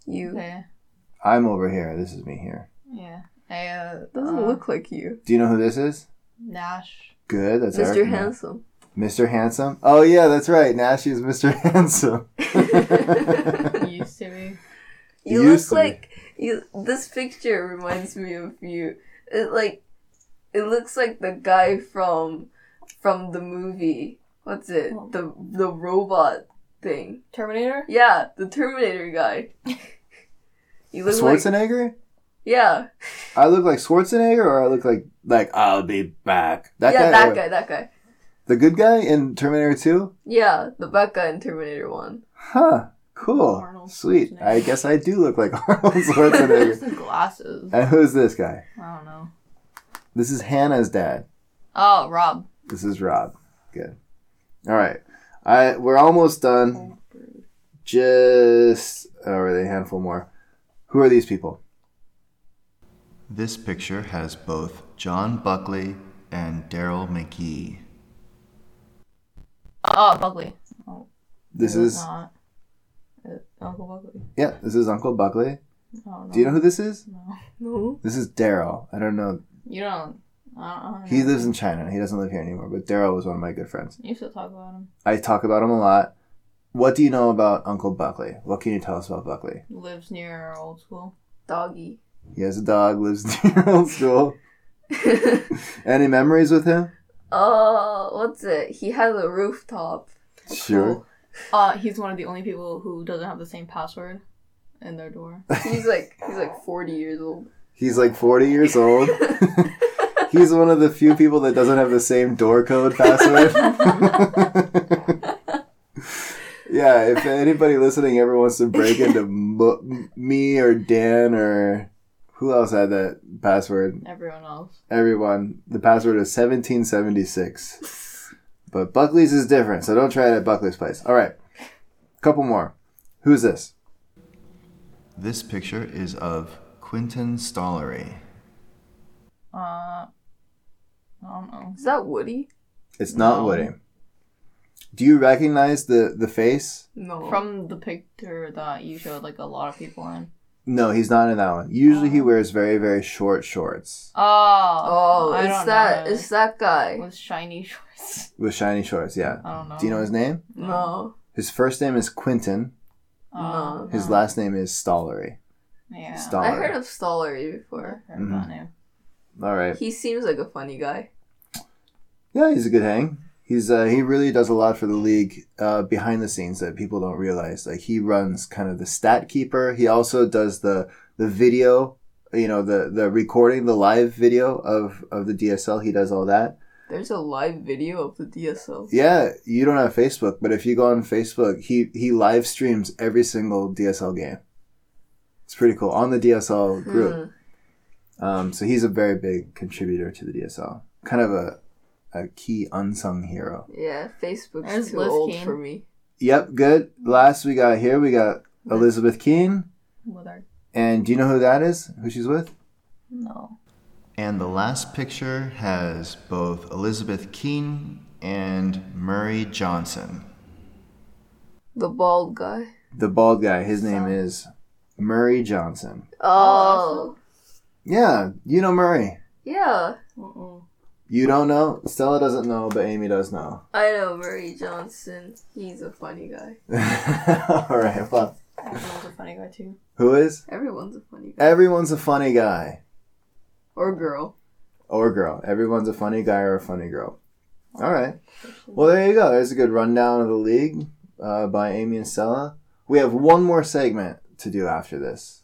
You okay. I'm over here. This is me here. Yeah. Hey, uh, doesn't uh, look like you. Do you know who this is? Nash. Good. That's Mr. Eric. Handsome. Mr. Handsome. Oh yeah, that's right. Nash is Mr. Handsome. He used to be. You Used look to be. like you. This picture reminds me of you. It like, it looks like the guy from, from the movie. What's it? Oh. The the robot thing. Terminator? Yeah, the Terminator guy. you look like Schwarzenegger. yeah, I look like Schwarzenegger, or I look like like I'll be back. That yeah, guy. that or- guy, that guy. The good guy in Terminator Two. Yeah, the bad guy in Terminator One. Huh. Cool. Arnold Sweet. I guess I do look like Arnold Just Schwarzenegger. the glasses. and who's this guy? I don't know. This is Hannah's dad. Oh, Rob. This is Rob. Good. All right. I we're almost done. Just oh, really a handful more. Who are these people? This picture has both John Buckley and Daryl McGee. Oh, Buckley. This is not. Uncle Buckley. yeah. This is Uncle Buckley. Oh, no. Do you know who this is? No. No. This is Daryl. I don't know. You don't. I don't, I don't He know. lives in China. He doesn't live here anymore. But Daryl was one of my good friends. You still talk about him. I talk about him a lot. What do you know about Uncle Buckley? What can you tell us about Buckley? Lives near our old school. Doggy. He has a dog, lives near old school. Any memories with him? Oh, what's it? He has a rooftop. Sure. Uh, he's one of the only people who doesn't have the same password in their door. He's like he's like forty years old. He's like 40 years old. He's one of the few people that doesn't have the same door code password. Yeah, if anybody listening ever wants to break into m- me or Dan or who else had that password? Everyone else. Everyone, the password is 1776. But Buckley's is different, so don't try it at Buckley's place. All right, couple more. Who's this? This picture is of Quentin Stollery. Uh, I don't know. Is that Woody? It's not No. Woody. Do you recognize the the face? No. From the picture that you showed, like a lot of people in. No, he's not in that one. Usually he Oh. wears very very short shorts Oh, oh, I it's don't that know. it's that guy. with shiny shorts. with shiny shorts. Yeah. I don't know. Do you know his name? No. His first name is Quentin. Oh, His no. last name is Stollery. Yeah. Stoll- I heard of Stollery before. Heard that mm-hmm. name. All right. He seems like a funny guy. Yeah, he's a good hang. He's uh, he really does a lot for the league uh, behind the scenes that people don't realize. Like he runs kind of the stat keeper. He also does the the video, you know, the the recording, the live video of of the DSL. He does all that. There's a live video of the DSL. Yeah, you don't have Facebook, but if you go on Facebook, he he live streams every single DSL game. It's pretty cool on the DSL group. Hmm. Um, so he's a very big contributor to the DSL. Kind of a a key unsung hero. Yeah, Facebook's There's too Liz old Keene. for me. Yep, good. Last we got here, we got Elizabeth Keene. With our And do you know who that is? Who she's with? no. And the last picture has both Elizabeth Keene and Murray Johnson. The bald guy. The bald guy. His name is Murray Johnson. Oh, oh Yeah, you know Murray. yeah. Uh-uh. You don't know? Stella doesn't know, but Amy does know. I know Murray Johnson. He's a funny guy. All right, well, Everyone's a funny guy too. who is? Everyone's a funny guy. Everyone's a funny guy. Or girl. Or girl. Everyone's a funny guy or a funny girl. All right. Well, there you go. There's a good rundown of the league uh, by Amy and Stella. We have one more segment to do after this.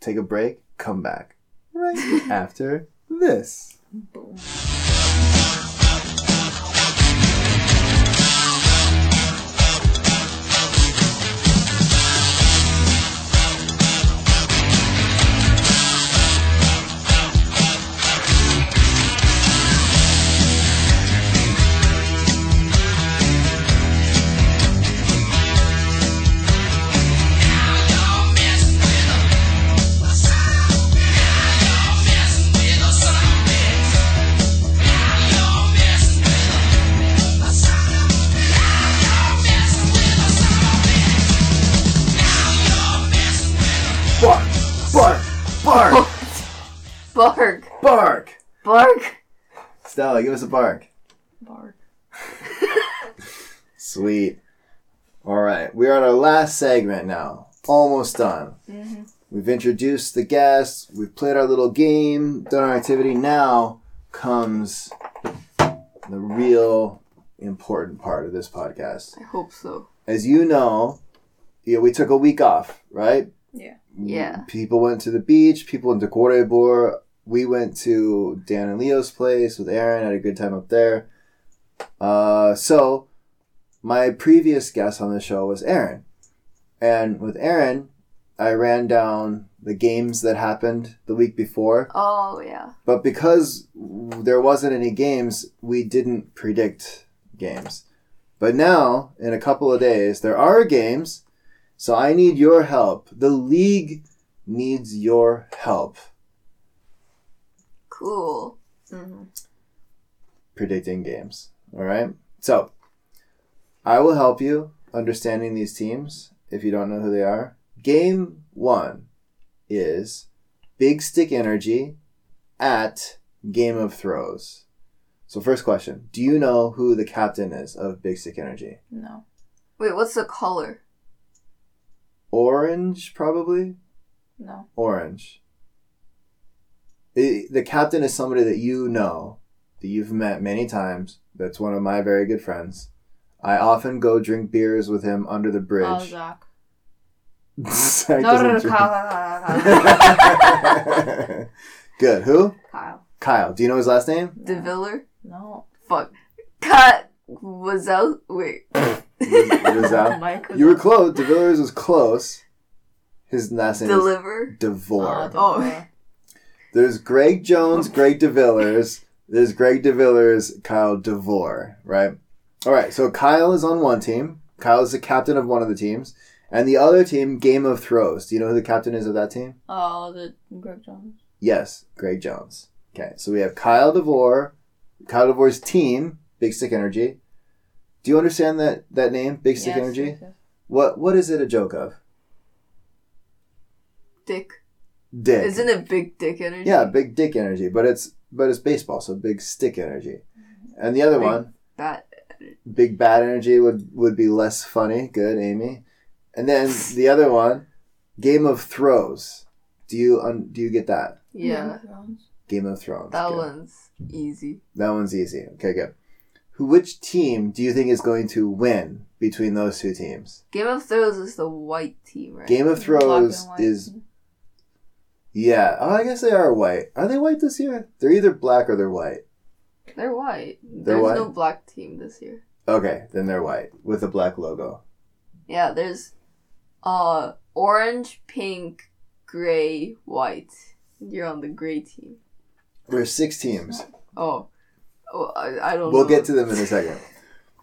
Take a break, come back. Right after this. 不 Give us a bark. Bark. Sweet. All right, we're on our last segment now. Almost done. Mm-hmm. We've introduced the guests. We've played our little game, done our activity. Now comes the real important part of this podcast. I hope so. As you know, yeah, we took a week off, right? Yeah. Yeah. People went to the beach. People went to Correbor. We went to Dan and Leo's place with Aaron. Had a good time up there. Uh, so my previous guest on the show was Aaron, and with Aaron, I ran down the games that happened the week before. Oh yeah. But because there wasn't any games, we didn't predict games. But now, in a couple of days, there are games. So I need your help. The league needs your help. Cool. Mm-hmm. predicting games. All right. So I will help you understanding these teams if you don't know who they are. Game one is Big Stick Energy at Game of Throws. So first question: Do you know who the captain is of Big Stick Energy? No. Wait, what's the color? Orange, probably. No. Orange. I- the captain is somebody that you know, that you've met many times. That's one of my very good friends. I often go drink beers with him under the Oh, bridge. Zach. Zach No, no, no, Kyle. Kyle, Kyle, Kyle. Good. Who? Kyle. Kyle. Do you know his last name? DeViller? No. Fuck. Cut was out. Wait. Rizal. Mike was You were close. DeVillers was close. His last name is Deliver. DeVore. Oh, Oh. DeVore. There's Greg Jones, Greg DeVillers. There's Greg DeVillers, Kyle DeVore, right? All right, so Kyle is on one team. Kyle is the captain of one of the teams. And the other team, Game of Throws. Do you know who the captain is of that team? Oh, the Greg Jones. Yes, Greg Jones. Okay, so we have Kyle DeVore, Kyle DeVore's team, Big Stick Energy. Do you understand that, that name, Big Stick Yes, Energy? yes, yes. What What is it a joke of? Dick. Dick. Isn't it big dick energy? Yeah, Big Dick Energy, but it's but it's baseball, so Big Stick Energy. And the other Big- one, That. Big Bad Energy would would be less funny. Good, Amy. And then the other one, Game of Throws. Do you un, do you get that? Yeah. Game of Thrones. That Good. one's easy. That one's easy. Okay, good. Who? Which team do you think is going to win between those two teams? Game of Thrones is the white team, right? Game of Black Thrones white. is yeah. Oh, I guess they are white. Are they white this year? They're either black or they're white. They're white. They're There's white? no black team this year. Okay, then they're white with a black logo. Yeah, there's uh orange, pink, gray, white. You're on the gray team. There's six teams. Oh. Oh, I, I don't We'll know. get to them in a second.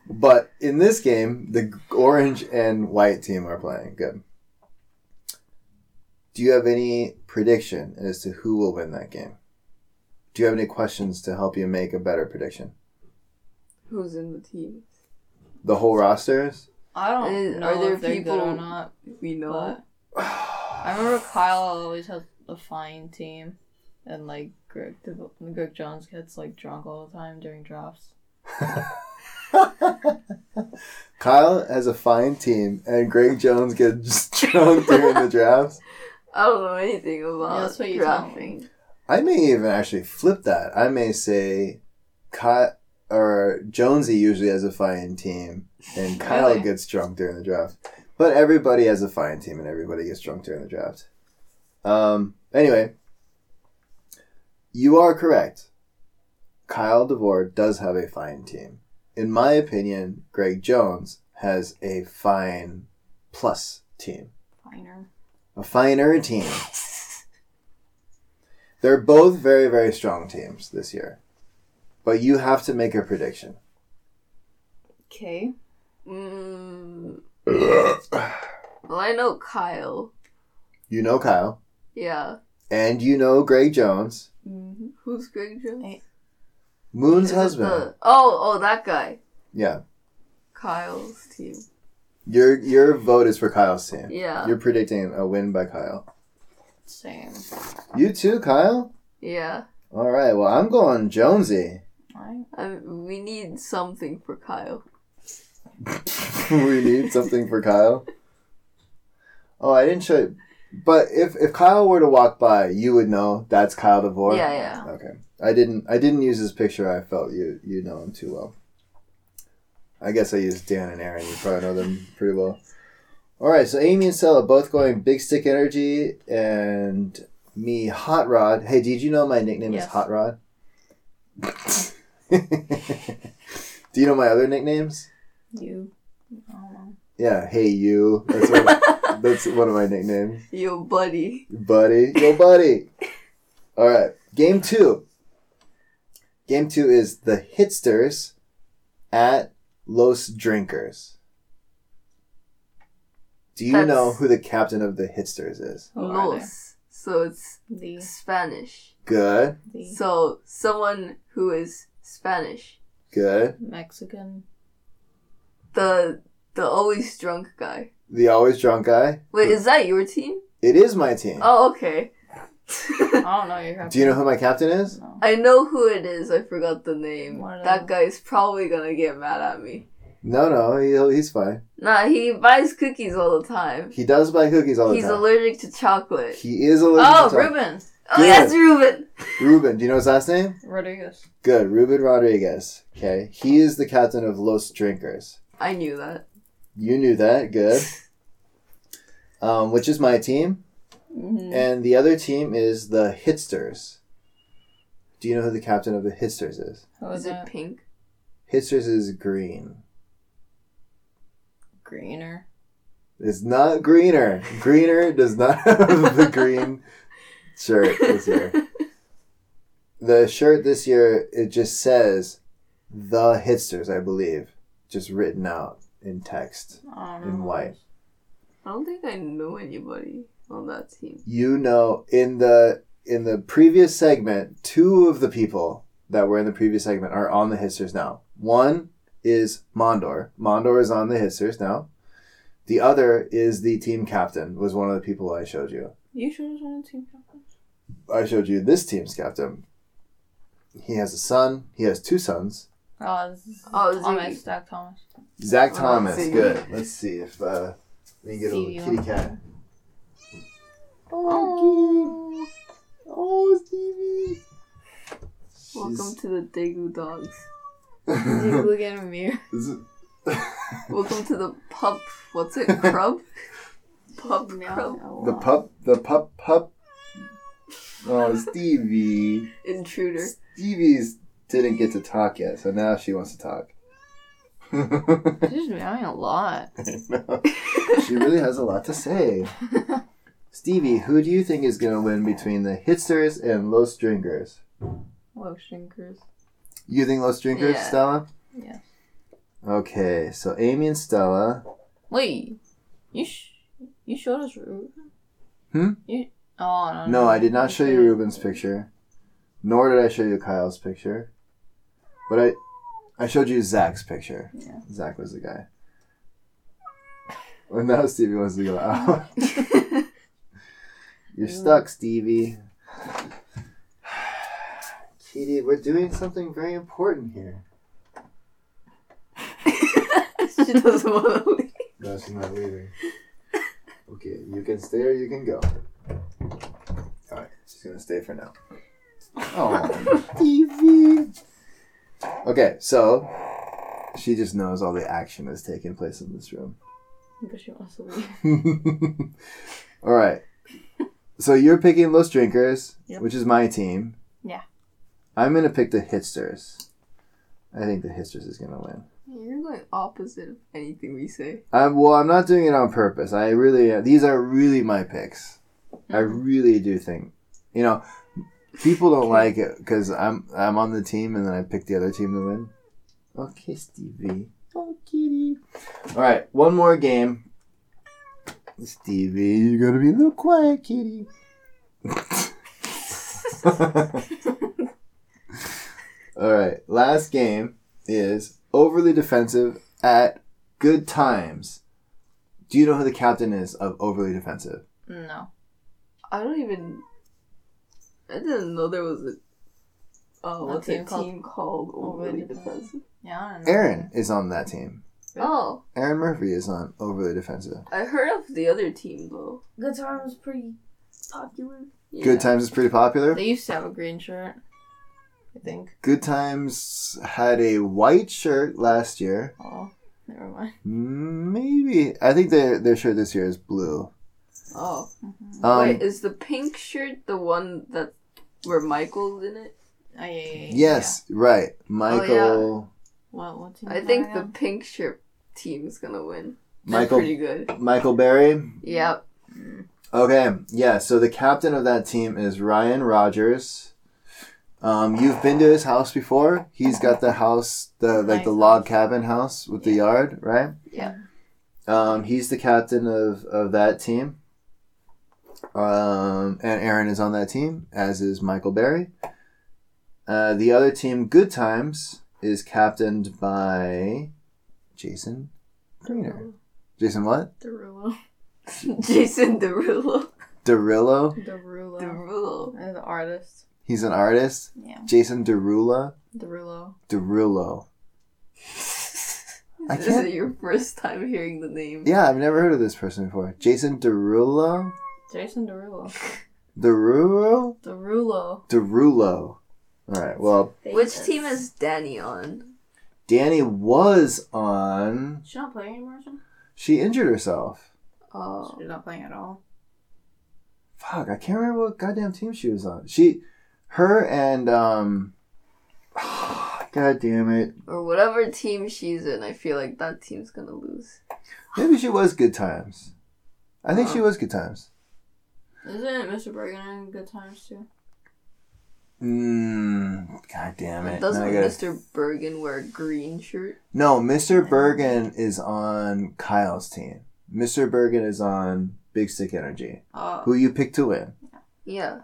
But in this game, the orange and white team are playing. Good. Do you have any prediction as to who will win that game? Do you have any questions to help you make a better prediction? Who's in the team? The whole rosters? I don't Is- know are there if they're good or not, We know. but I remember Kyle always has a fine team, and like Greg, Greg Jones gets like drunk all the time during drafts. Kyle has a fine team, and Greg Jones gets drunk during the drafts. I don't know anything about Yeah, that's what you tell drafting. I may even actually flip that. I may say, Kyle or Jonesy usually has a fine team, and Kyle Really? gets drunk during the draft. But everybody has a fine team, and everybody gets drunk during the draft. Um. Anyway, you are correct. Kyle DeVore does have a fine team. In my opinion, Greg Jones has a fine plus team, Finer. A finer team. They're both very, very strong teams this year. But you have to make a prediction. Okay. Mm, well, I know Kyle. You know Kyle, Yeah. and you know Greg Jones, Mm-hmm. Who's Greg Jones? Hey. Moon's Is husband. the- oh, oh, that guy. Yeah, Kyle's team. Your your vote is for Kyle's team. Yeah. You're predicting a win by Kyle. Same. You too, Kyle. Yeah. All right. Well, I'm going Jonesy. I we need something for Kyle. we need something for Kyle. Oh, I didn't show you. But if if Kyle were to walk by, you would know that's Kyle DeVore. Yeah, yeah. Okay. I didn't I didn't use his picture. I felt you you know him too well. I guess I used Dan and Aaron. You probably know them pretty well. All right, so Amy and Stella both going Big Stick Energy, and me Hot Rod. Hey, did you know my nickname is Hot Rod? Do you know my other nicknames? You. I don't know. Yeah, hey you. That's one, that's one of my nicknames. Yo, buddy. Buddy. Yo, buddy. All right. Game two. Game two is the Hitsters at Los Drinkers. Do you That's- know who the captain of the Hitsters is? Who are they? Los so it's The Spanish. Good. the So someone who is Spanish. Good. Mexican. The the always drunk guy. The always drunk guy. Wait, is that your team? It is my team. Oh, okay. I don't know your captain. Do you know who my captain is? No. I know who it is. I forgot the name. That they? guy's probably gonna get mad at me. No, no, he, he's fine. Nah, he buys cookies all the time. He does buy cookies all the He's time. He's allergic to chocolate. he is allergic Oh, to chocolate. Ruben Oh, Good. yes, Ruben. Ruben. Do you know his last name? Rodriguez. Good. Ruben Rodriguez. Okay. He is the captain of Los Drinkers. I knew that. You knew that. Good. Um, which is my team. Mm-hmm. And the other team is the Hitsters. Do you know who the captain of the Hitsters is? Who Is is it it? pink? Hitsters is green. Greener. It's not greener. Greener does not have the green shirt this year. The shirt this year, it just says the Hitsters, I believe, just written out in text. I don't In white. I don't think I know anybody on that team. You know, in the in the previous segment, two of the people that were in the previous segment are on the Hitsters now. One is Mondor. Mondor is on the Hitsters now. The other is the team captain. Was one of the people I showed you. You showed us one of the team captains. I showed you this team's captain. He has a son. He has two sons. Oh, this is Oh, Thomas. Zach Thomas. Zach Oh, Thomas. Stevie. Good. Let's see if uh, we can get a little kitty cat. Oh. Oh, Stevie. Oh, Welcome to the Daegu Dogs. Did you look at a mirror? Is it- Welcome to the pup. What's it? Crub? pup Meow. crub? the pup. The pup. Pup. Oh, Stevie. Intruder. Stevie's didn't get to talk yet, so now she wants to talk. She's meowing a lot. No. she really has a lot to say. Stevie, who do you think is going to win between the Hitsters and Los Drinkers? Low shinkers. You think Los Drinkers, Yeah. Stella? Yeah. Okay, so Amy and Stella. Wait, you sh- you showed us Ruben? Hmm? You oh no No, I did not show you Ruben's picture, nor did I show you Kyle's picture, but I, I showed you Zach's picture. Yeah. Zach was the guy. Well, now Stevie wants to go out. You're stuck, Stevie. Kitty, we're doing something very important here. she doesn't want to leave. No, she's not leaving. Okay, you can stay or you can go. Alright, she's gonna stay for now. Oh, Stevie. Okay, so she just knows all the action that's taking place in this room. But she wants to leave. Alright. So you're picking Los Drinkers, Yep. which is my team. Yeah. I'm gonna pick the Hitsters. I think the Hitsters is gonna win. You're going opposite of anything we say. I'm well. I'm not doing it on purpose. I really. Uh, these are really my picks. I mm-hmm. really do think. You know, people don't like it because I'm I'm on the team and then I pick the other team to win. Okay, Stevie. Oh, kitty. All right, one more game. Stevie, you gotta be a little quiet, kitty. All right, last game is overly defensive at good times. Do you know who the captain is of overly defensive? No. I don't even. I didn't know there was a. Oh, A what's team a called team called Overly Overly Defensive. Defensive? Yeah, I don't know. Aaron is on that team. Oh, Aaron Murphy is on overly defensive. I heard of the other team though. Good Times was pretty popular. Yeah. Good Times is pretty popular. They used to have a green shirt. I think. Good Times had a white shirt last year. Oh, never mind. Maybe I think their their shirt this year is blue. Oh, Um, wait, is the pink shirt the one that where Michael's in it? Oh, yeah, yeah, yeah, yes, right, Michael. yeah. What? What team? I think the again? pink shirt team's gonna win. They're Michael pretty good. Michael Berry. Yep. Okay, yeah. So the captain of that team is Ryan Rogers. Um, you've been to his house before. He's got the house, the like the log house. cabin house with the yard, right? Yeah. Um, he's the captain of of that team. Um, and Aaron is on that team, as is Michael Berry. Uh, the other team, Good Times, is captained by Jason Greener. Oh. Jason what? Derulo. Jason Derulo. Derulo. Derulo. Derulo. And the artist. He's an artist. Yeah. Jason Derulo. Derulo. Derulo. I Is can't- it your first time hearing the name? Yeah, I've never heard of this person before. Jason Derulo. Jason Derulo. Derulo. Derulo. Derulo. All right. Well, Which team is Danny on? Danny was on. She's not playing anymore, so? She injured herself. Oh. She's not playing at all. Fuck, I can't remember what goddamn team she was on. She, her, and um. God damn it. Or whatever team she's in, I feel like that team's gonna lose. Maybe she was good times. I think she was good times. Isn't Mr. Bergen in good times too? Mmm. God damn it. Doesn't gotta- Mr. Bergen wear a green shirt? No, Mr. Bergen is on Kyle's team. Mr. Bergen is on Big Stick Energy. Uh, Who you pick to win? Yeah.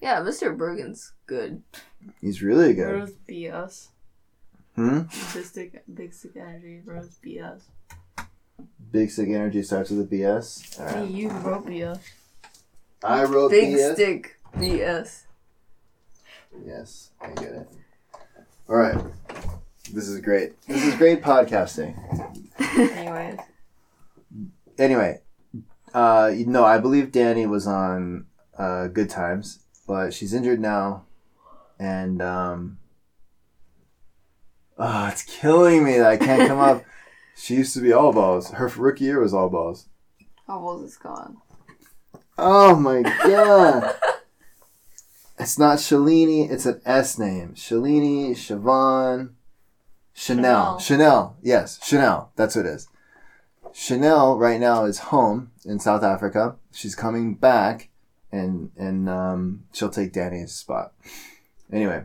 Yeah, Mr. Bergen's good. He's really good. Rose BS. Hmm? Big stick, big stick energy. Rose BS. Big Stick Energy starts with a BS. All Hey, you wrote BS. I wrote Big BS. stick BS. Yes, I get it. All right. This is great. This is great podcasting. Anyways. Anyway, uh, no, I believe Danny was on uh, Good Times, but she's injured now, and um, oh, it's killing me that I can't come up. She used to be all balls. Her rookie year was all balls. All balls is gone. Oh my god! It's not Shalini. It's an S name. Shalini, Siobhan, Chanel. Chanel. Chanel. Yes, Chanel. That's what it is. Chanel right now is home in South Africa. She's coming back, and and um, she'll take Danny's spot. Anyway,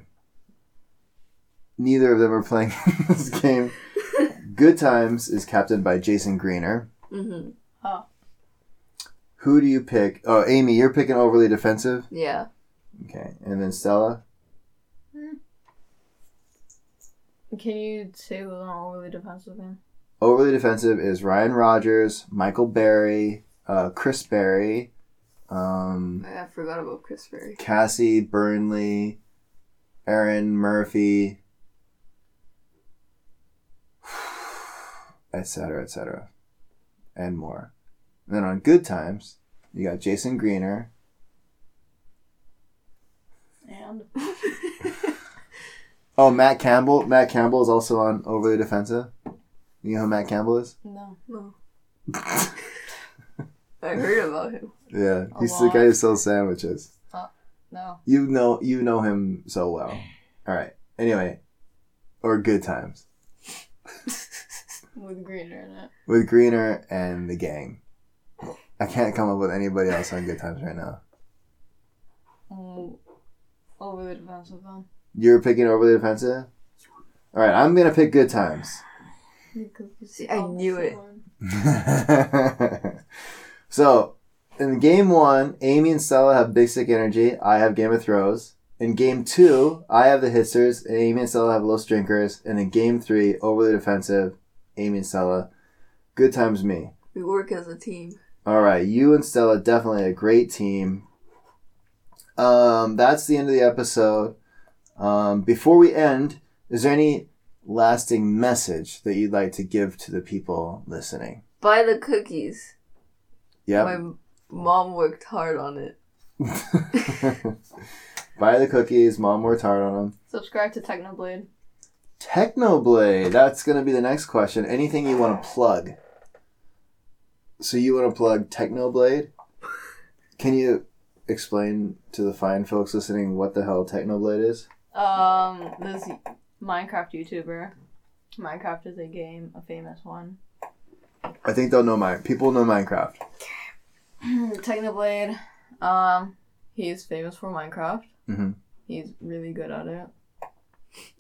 neither of them are playing this game. Good Times is captained by Jason Greener. hmm Who do you pick? Oh, Amy, you're picking overly defensive. Yeah. Okay, and then Stella. Can you say who's on overly defensive again? Overly defensive is Ryan Rogers, Michael Berry, uh, Chris Berry, um, I forgot about Chris Berry. Cassie Burnley, Aaron Murphy, etc., etc., and more. And then on Good Times, you got Jason Greener, And Oh, Matt Campbell. Matt Campbell is also on overly defensive. You know who Matt Campbell is? no. No. I heard about him. Yeah, A he's the guy who sells sandwiches. No. You know, you know him so well. All right. Anyway, or good times With Greener in it. with Greener and the gang. I can't come up with anybody else on good times right now. Mm, overly defensive then. You're picking overly defensive. All right, I'm gonna pick good times. See, I knew it. so, in game one, Amy and Stella have Big Stick Energy. I have Game of Throws. In game two, I have the Hitsters, and Amy and Stella have Los Drinkers. And in game three, overly defensive, Amy and Stella. Good times me. We work as a team. All right, you and Stella definitely a great team. Um, that's the end of the episode. Um, before we end, is there any lasting message that you'd like to give to the people listening? Buy the cookies. Yeah. My mom worked hard on it. Buy the cookies. Mom worked hard on them. Subscribe to Technoblade. Technoblade. That's going to be the next question. Anything you want to plug? So you want to plug Technoblade? Can you explain to the fine folks listening what the hell Technoblade is? Um, this Minecraft YouTuber. Minecraft is a game, a famous one. I think they'll know mine. People know Minecraft. Technoblade. Um, he's famous for Minecraft. Mhm. He's really good at it.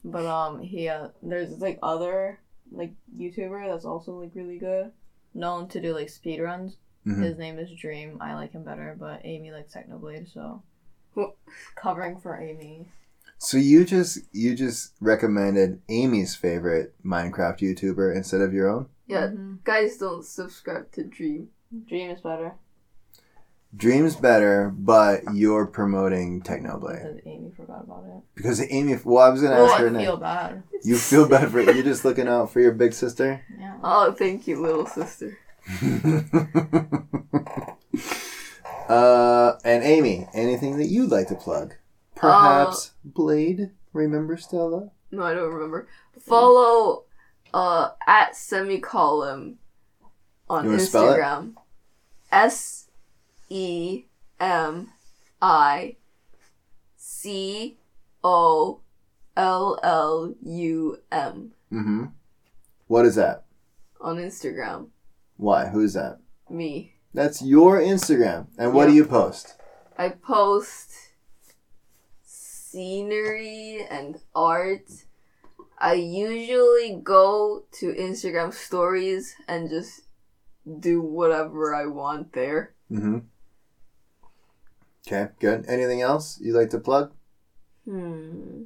But um, he uh, there's like other like YouTuber that's also like really good, known to do like speedruns. Mhm. His name is Dream. I like him better, but Amy likes Technoblade, so covering for Amy. So you just you just recommended Amy's favorite Minecraft YouTuber instead of your own? Yeah, Mhm. guys don't subscribe to Dream. Dream is better. Dream's better, but you're promoting Technoblade Because Amy forgot about it. because Amy. Well, I was gonna Well, ask I her feel next. bad. You feel bad for you're just looking out for your big sister. Yeah. Oh, thank you, little sister. uh, and Amy, anything that you'd like to plug? Perhaps Blade. Remember Stella? No, I don't remember. Follow uh at semicolon on You wanna spell it? Instagram. S E M I C O L L U M Mm-hmm. What is that? on Instagram. Why? Who's that? Me. That's your Instagram. And what do you post? I post scenery and art. I usually go to Instagram stories and just do whatever I want there. Mm-hmm. Okay, good. Anything else you'd like to plug? Hmm.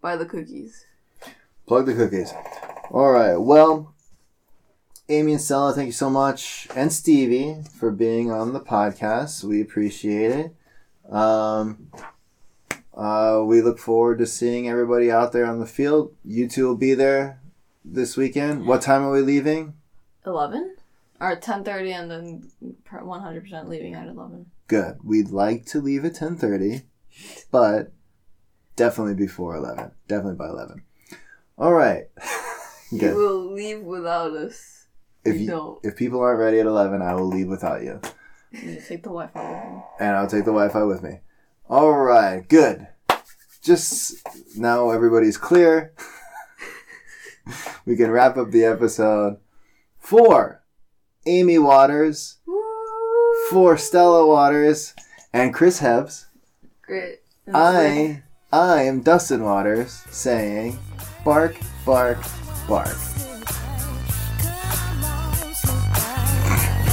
Buy the cookies. Plug the cookies. All right. Well, Amy and Stella, thank you so much, and Stevie for being on the podcast. We appreciate it. Um, uh, we look forward to seeing everybody out there on the field. You two will be there this weekend. What time are we leaving? 11? Or 10.30 and then 100% leaving at 11. Good. We'd like to leave at ten thirty, but definitely before eleven. Definitely by eleven. All right. You will leave without us. If you don't. if people aren't ready at eleven, I will leave without you. You take the Wi-Fi with you. and I'll take the Wi-Fi with me. All right, good. Just now everybody's clear. we can wrap up the episode. For Amy Waters, for Stella Waters, and Chris Hebbs, Great. I I am Dustin Waters saying, bark, bark, bark.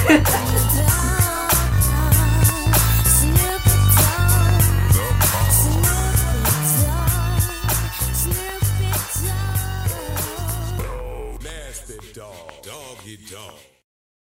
はい。